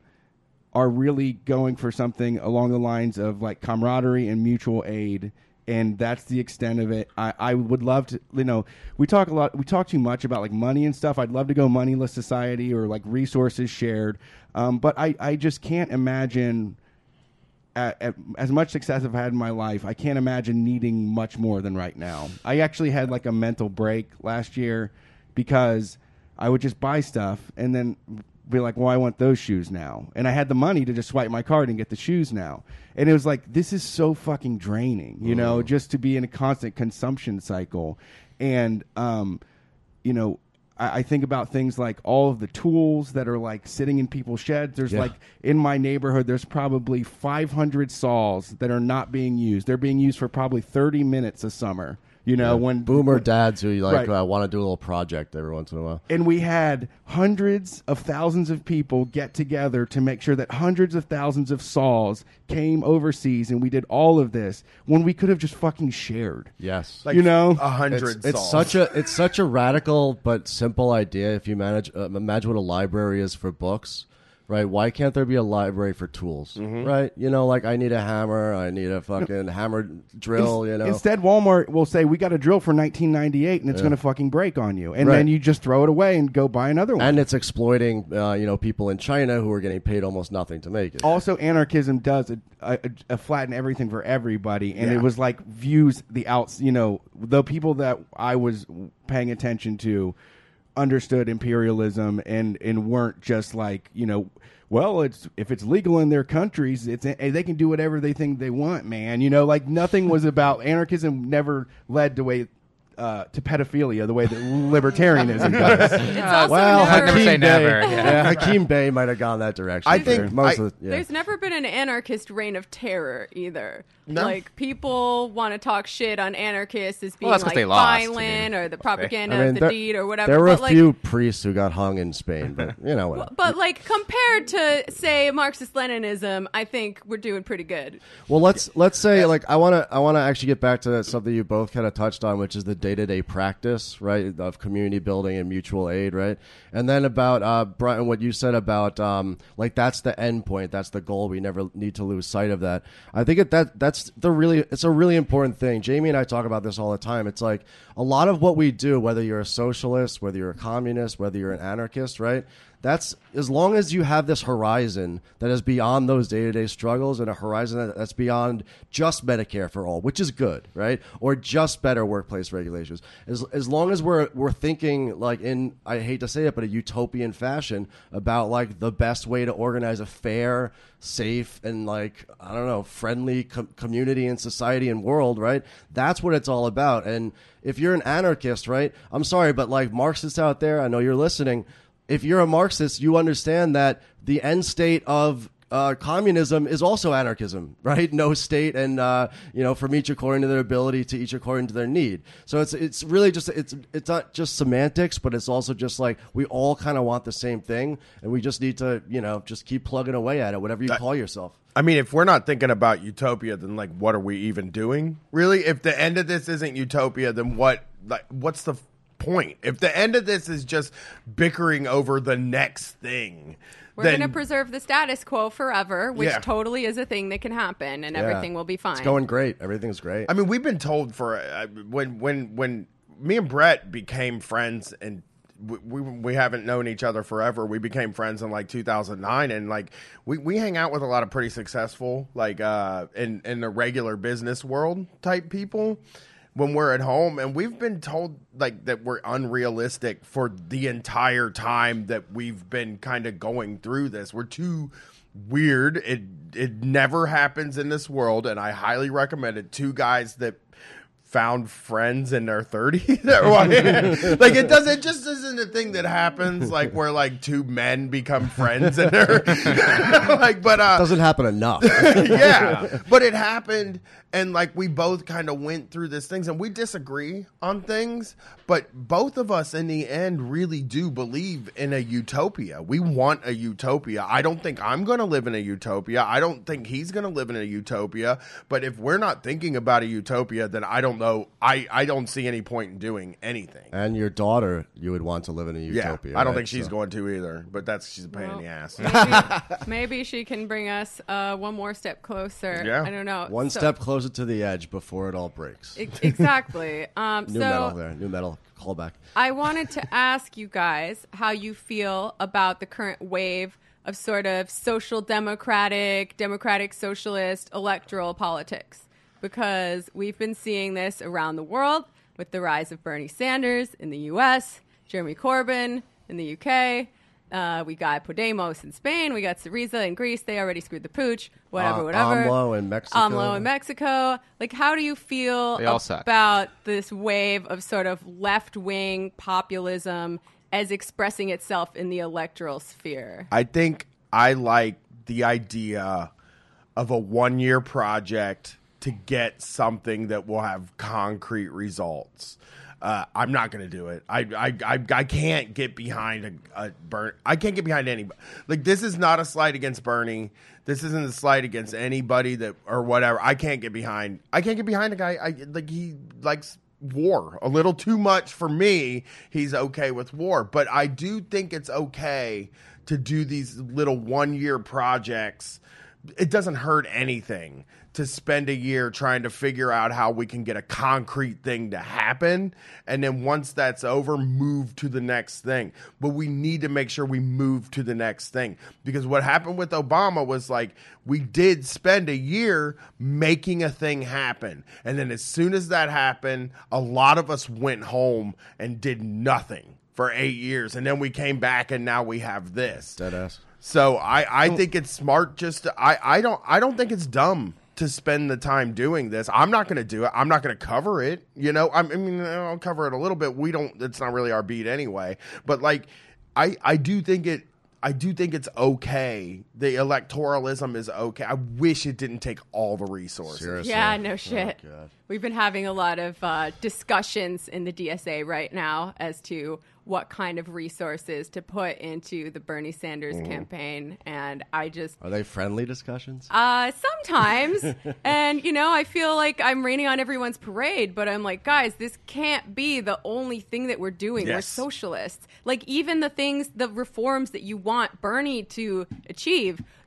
are really going for something along the lines of like camaraderie and mutual aid and that's the extent of it. I, I would love to you know we talk a lot we talk too much about like money and stuff. I'd love to go moneyless society or like resources shared. Um, but I, I just can't imagine at, at, as much success I've had in my life, I can't imagine needing much more than right now. I actually had like a mental break last year because I would just buy stuff and then be like, well, I want those shoes now. And I had the money to just swipe my card and get the shoes now. And it was like, this is so fucking draining, you know, just to be in a constant consumption cycle. And, um, you know, I, I think about things like all of the tools that are like sitting in people's sheds. There's Yeah. like in my neighborhood, there's probably 500 saws that are not being used. They're being used for probably 30 minutes a summer. You know, when Boomer when- dads who like Right. uh, want to do a little project every once in a while. and we had hundreds of thousands of people get together to make sure that hundreds of thousands of saws came overseas, and we did all of this when we could have just fucking shared. Yes. Like You know? a hundred. it's, it's such a it's such a radical but simple idea. If you manage uh, imagine what a library is for books, right? Why can't there be a library for tools, Mm-hmm. right? You know, like I need a hammer, I need a fucking hammer drill. You know, Instead, Walmart will say, "We got a drill for 1998, and it's going to fucking break on you," and Right. then you just throw it away and go buy another one. and it's exploiting uh, you know people in China who are getting paid almost nothing to make it. also anarchism does a, a, a flatten everything for everybody and Yeah. it was like views the outs you know the people that i was paying attention to understood imperialism and and weren't just like you know well it's if it's legal in their countries it's eh, they can do whatever they think they want man. You know like nothing was about anarchism never led to way uh, to pedophilia the way that libertarianism does It's well, never, never say Hakim Bey, never, yeah. Hakim Bey might have gone that direction. I think- too. most I- of the, yeah. There's never been an anarchist reign of terror either. No. Like people want to talk shit on anarchists as being that's 'cause like they lost, I violent mean, or the propaganda I mean, of the there, deed or whatever. there were but a like, few priests who got hung in Spain, but you know whatever. But like compared to say Marxist Leninism, I think we're doing pretty good. Well, let's let's say like I want to I want to actually get back to something you both kind of touched on, which is the day to day practice, right, of community building and mutual aid, right, and then about uh, Bryan, what you said about um, like that's the end point, that's the goal. We never need to lose sight of that. I think that that's the really it's a really important thing. Jamie and I talk about this all the time. It's like a lot of what we do, whether you're a socialist, whether you're a communist, whether you're an anarchist, right. That's as long as you have this horizon that is beyond those day to day struggles and a horizon that, that's beyond just Medicare for all, which is good, right? Or just better workplace regulations. As, as long as we're we're thinking like in I hate to say it, but a utopian fashion about like the best way to organize a fair, safe, and like I don't know, friendly com- community and society and world, right? That's what it's all about. And if you're an anarchist, right? I'm sorry, but like Marxists out there, I know you're listening if you're a Marxist, you understand that the end state of uh, communism is also anarchism, right? No state, and uh, you know, from each according to their ability to each according to their need. So it's it's really just it's it's not just semantics, but it's also just like we all kind of want the same thing, and we just need to you know just keep plugging away at it, whatever you call yourself. I mean, if we're not thinking about utopia, then like, what are we even doing? Really, if the end of this isn't utopia, then what? Like, what's the point? If the end of this is just bickering over the next thing, We're going to preserve the status quo forever, which Yeah. totally is a thing that can happen, and Yeah. everything will be fine. It's going great. Everything's great. I mean, we've been told for uh, when when when me and Brett became friends and. We, we we haven't known each other forever. We became friends in like 2009, and like we, we hang out with a lot of pretty successful like uh in in the regular business world type people when we're at home, and we've been told like that we're unrealistic for the entire time that we've been kind of going through this. We're too weird. It it never happens in this world, and I highly recommend it. Two guys that found friends in their 30s like it does it just isn't a thing that happens like where like two men become friends and they're like but uh doesn't happen enough. yeah. But it happened and like we both kind of went through these things and we disagree on things but both of us in the end really do believe in a utopia. We want a utopia. I don't think i'm going to live in a utopia. I don't think he's going to live in a utopia. But if we're not thinking about a utopia then i don't know i i don't see any point in doing anything and your daughter, you would want to live in a yeah utopia. i don't right? think she's So- going to either but that's she's a pain in the ass maybe, maybe she can bring us uh, one more step closer. Yeah. I don't know. One So- step closer to the edge before it all breaks. e- exactly. Um, New so metal there. Nu metal callback. I wanted to ask you guys how you feel about the current wave of sort of social democratic, democratic socialist electoral politics. Because we've been seeing this around the world with the rise of Bernie Sanders in the US, Jeremy Corbyn in the UK. Uh, we got Podemos in Spain. We got Syriza in Greece. They already screwed the pooch. Whatever, Uh, whatever. AMLO in Mexico. AMLO in Mexico. Like, how do you feel They suck. about this wave of sort of left wing populism as expressing itself in the electoral sphere? I think I like the idea of a one year project to get something that will have concrete results. Uh, I'm not going to do it. I, I, I, I can't get behind a, a burn. I can't get behind anybody. Like this is not a slight against Bernie. This isn't a slight against anybody that or whatever. I can't get behind. I can't get behind a guy. I like he likes war a little too much for me. He's okay with war, but I do think it's okay to do these little one year projects. It doesn't hurt anything to spend a year trying to figure out how we can get a concrete thing to happen. And then once that's over, move to the next thing. But we need to make sure we move to the next thing. Because what happened with Obama was like, we did spend a year making a thing happen. And then as soon as that happened, a lot of us went home and did nothing for eight years. And then we came back and now we have this. Dead ass. So I, I think it's smart just to, I, I don't I don't think it's dumb to spend the time doing this. I'm not going to do it. I'm not going to cover it. You know, I mean, I'll cover it a little bit. We don't. It's not really our beat anyway. But like, I I do think it. I do think it's okay. The electoralism is okay. I wish it didn't take all the resources. Seriously. Yeah, no shit. Oh, We've been having a lot of uh, discussions in the DSA right now as to what kind of resources to put into the Bernie Sanders Mm-hmm. campaign. And I just Are they friendly discussions? Uh, sometimes. and, you know, I feel like I'm raining on everyone's parade, but I'm like, guys, this can't be the only thing that we're doing. We're socialists. Like, even the things, the reforms that you want Bernie to achieve.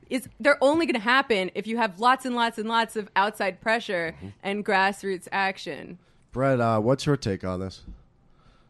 Is they're only going to happen if you have lots and lots and lots of outside pressure and grassroots action. Brett, uh, what's your take on this?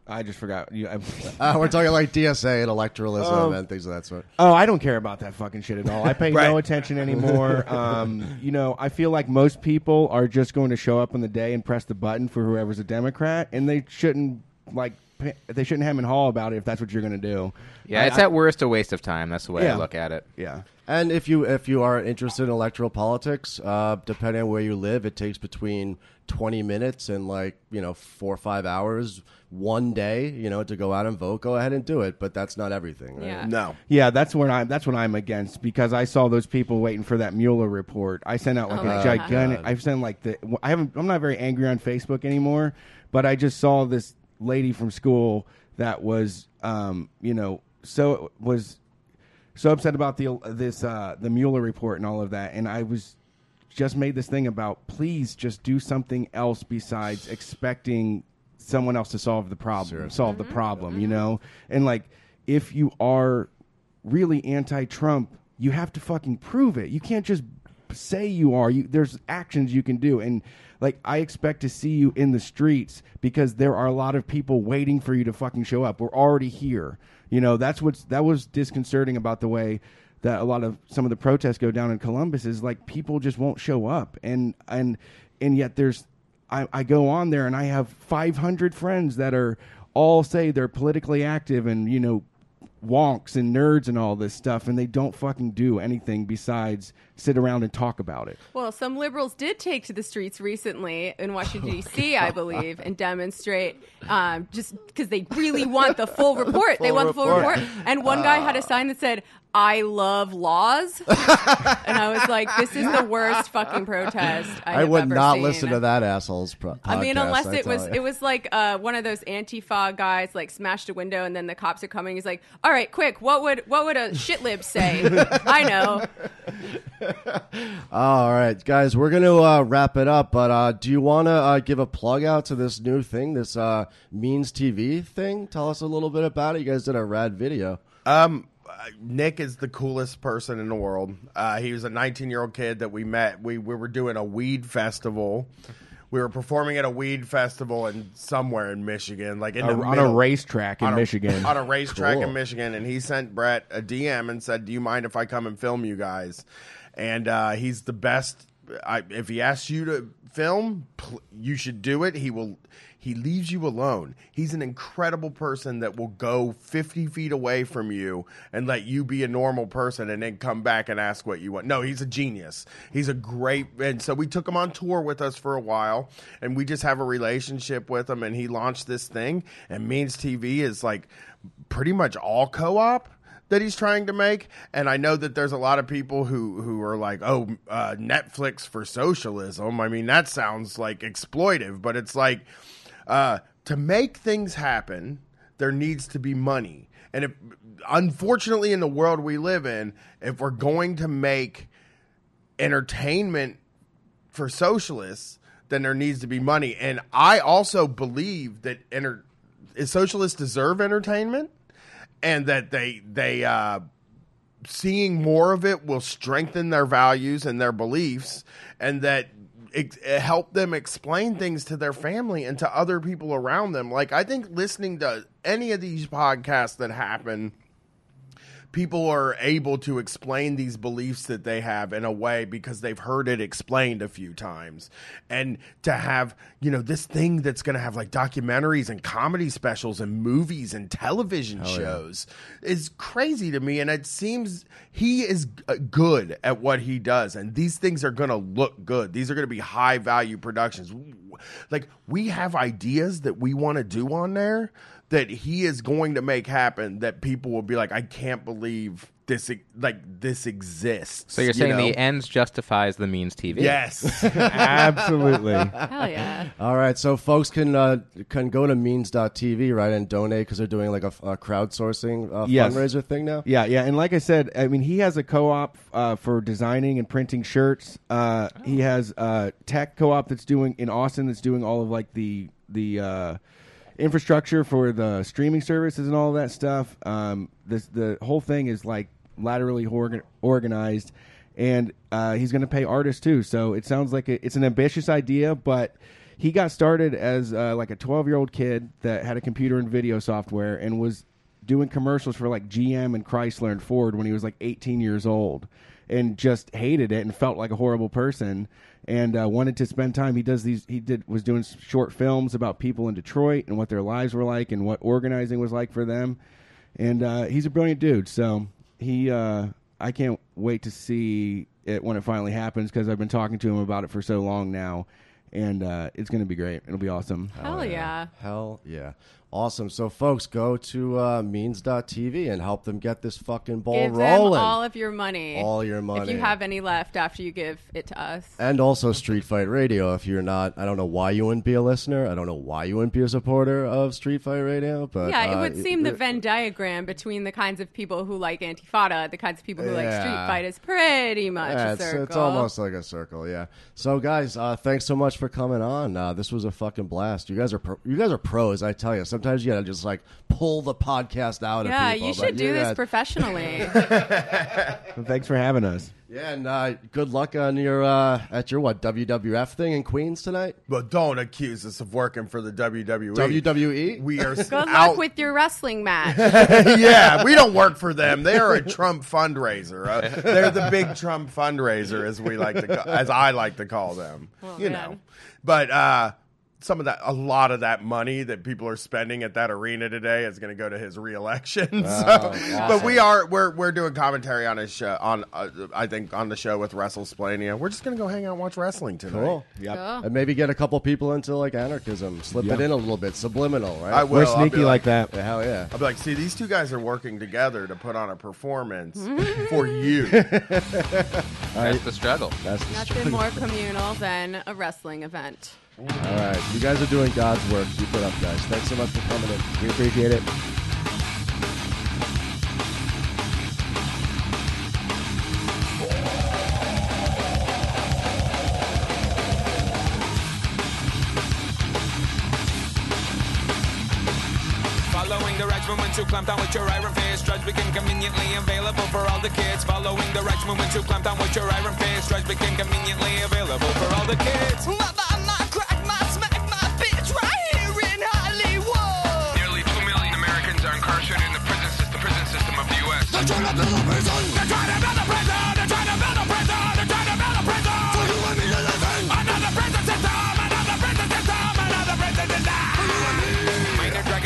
I just forgot. You, I, Uh, we're talking like DSA and electoralism Um, and things of that sort. Oh, I don't care about that fucking shit at all. I pay Right. no attention anymore. Um, you know, I feel like most people are just going to show up on the day and press the button for whoever's a Democrat, and they shouldn't like pa- they shouldn't hem and haw about it if that's what you're going to do. Yeah, I- it's I- at worst a waste of time. That's the way Yeah. I look at it. yeah. And if you if you are interested in electoral politics, uh, depending on where you live, it takes between twenty minutes and like you know four or five hours one day, you know, to go out and vote. Go ahead and do it, but that's not everything. Right? Yeah. No. Yeah, that's when I'm. That's what I'm against because I saw those people waiting for that Mueller report. I sent out like Oh a my gigantic. God. I've sent like the. I haven't. I'm not very angry on Facebook anymore, but I just saw this lady from school that was, um, you know, so was so upset about the this uh, the Mueller report and all of that, and I was just made this thing about please just do something else besides expecting someone else to solve the problem solve the problem you know? And like if you are really anti-trump you have to fucking prove it. You can't just say you are you there's actions you can do. And like i expect to see you in the streets because there are a lot of people waiting for you to fucking show up. We're already here. You know that's what's that was disconcerting about the way that a lot of some of the protests go down in Columbus is like people just won't show up. And and and yet there's I, I go on there and I have 500 friends that are all say they're politically active and you know wonks and nerds and all this stuff and they don't fucking do anything besides sit around and talk about it. Well, some liberals did take to the streets recently in Oh Washington D.C., I believe, and demonstrate um, just because they really want the full report. they Full want the full report. report. And one guy had a sign that said, "I love laws," and I was like, "This is the worst fucking protest I, I have would ever not seen. listen to that asshole's pro- I mean, unless I it was you. it was like uh, one of those Antifa guys like smashed a window and then the cops are coming. He's like, "All right, quick, what would what would a shit lib say?" I know. All right, guys, we're going to uh, wrap it up. But uh, do you want to uh, give a plug out to this new thing, this uh, Means TV thing? Tell us a little bit about it. You guys did a rad video. Um, Nick is the coolest person in the world. Uh, he was a 19 year old kid that we met. We we were doing a weed festival. We were performing at a weed festival in somewhere in Michigan, like in A- the on a racetrack in a- Michigan. On a racetrack Cool. in Michigan, and he sent Brett a DM and said, "Do you mind if I come and film you guys?" And uh, he's the best. I, if he asks you to film, pl- you should do it. He will. He leaves you alone. He's an incredible person that will go 50 feet away from you and let you be a normal person and then come back and ask what you want. No, he's a genius. He's a great. And so we took him on tour with us for a while and we just have a relationship with him. And he launched this thing. And Means TV is like pretty much all co op that he's trying to make. And I know that there's a lot of people who who are like, "Oh, uh, Netflix for socialism." I mean, that sounds like exploitive, but it's like uh, to make things happen, there needs to be money. And if unfortunately in the world we live in, if we're going to make entertainment for socialists, then there needs to be money. And I also believe that socialists deserve entertainment and that they they uh, seeing more of it will strengthen their values and their beliefs, and that it eh, help them explain things to their family and to other people around them. Like I think listening to any of these podcasts that happen people are able to explain these beliefs that they have in a way because they've heard it explained a few times. And to have you know this thing that's going to have like documentaries and comedy specials and movies and television shows is crazy to me. And it seems he is uh, good at what he does. And these things are going to look good. These are going to be high value productions. Like we have ideas that we want to do on there that he is going to make happen that people will be like, I can't believe this like this exists. So you're you saying know? the ends justifies the means TV? yes. Absolutely. Hell yeah. All right, so folks can uh, can go to means.tv, right, and donate because they're doing like a, a crowdsourcing uh, Yes. fundraiser thing now. Yeah, yeah, and like I said, I mean, he has a co-op uh, for designing and printing shirts. Uh, He has a tech co-op that's doing in Austin that's doing all of like the the uh, infrastructure for the streaming services and all that stuff. Um, this the whole thing is like laterally organ- organized, and uh, he's going to pay artists too. So it sounds like it, it's an ambitious idea, but he got started as uh, like a 12 year old kid that had a computer and video software and was doing commercials for like GM and Chrysler and Ford when he was like 18 years old. And just hated it and felt like a horrible person and uh, wanted to spend time. He does these. He did was doing short films about people in Detroit and what their lives were like and what organizing was like for them. And uh, he's a brilliant dude. So he, uh, I can't wait to see it when it finally happens because I've been talking to him about it for so long now, and uh, it's going to be great. It'll be awesome. Hell yeah. Hell yeah. Awesome. So, folks, go to uh, means.tv and help them get this fucking ball Give them rolling. all of your money. All your money. If you have any left after you give it to us. and also Street Fight Radio. If you're not, I don't know why you wouldn't be a listener. I don't know why you wouldn't be a supporter of Street Fight Radio. But Yeah, it uh, would seem the Venn diagram between the kinds of people who like Antifada, the kinds of people who like Street Fight is pretty much Yeah, a it's, circle. it's almost like a circle, yeah. So, guys, uh, thanks so much for coming on. Uh, this was a fucking blast. You guys are pro- you guys are pros. I tell you. Sometimes you gotta just like pull the podcast out Yeah, of people. you but should do this professionally. Well, thanks for having us. Yeah, and uh, good luck on your uh, at your what WWF thing in Queens tonight. But don't accuse us of working for the WWE. WWE? We are Good out. luck with your wrestling match. yeah, we don't work for them. They are a Trump fundraiser. Uh, they're the big Trump fundraiser, as we like to, ca- as I like to call them. you man. know, but uh, some of that, a lot of that money that people are spending at that arena today is going to go to his reelection. so, but we are we're we're doing commentary on his show on uh, I think on the show with WrestleSplania. We're just going to go hang out and watch wrestling tonight. Cool. Yep. Cool. And maybe get a couple people into like anarchism, slip Yeah. it in a little bit, subliminal, right? I will. We're I'll sneaky like that. Yeah, hell yeah. I'll be like, see, these two guys are working together to put on a performance for you. That's the struggle. That's the Nothing struggle. more communal than a wrestling event. All right, you guys are doing God's work. Keep it up, guys. Thanks so much for coming in. We appreciate it. Following direction when to clamp down with your iron fist. Drugs became conveniently available for all the kids. Following direction when to clamp down with your iron fist. Drugs became conveniently available for all the kids.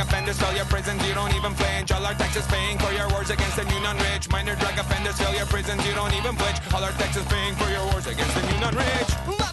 Offenders your prisons. You don't even flinch. All our taxes paying for your wars against the new non-rich. Minor drug offenders fill your prisons. You don't even flinch. All our taxes paying for your wars against the new non-rich.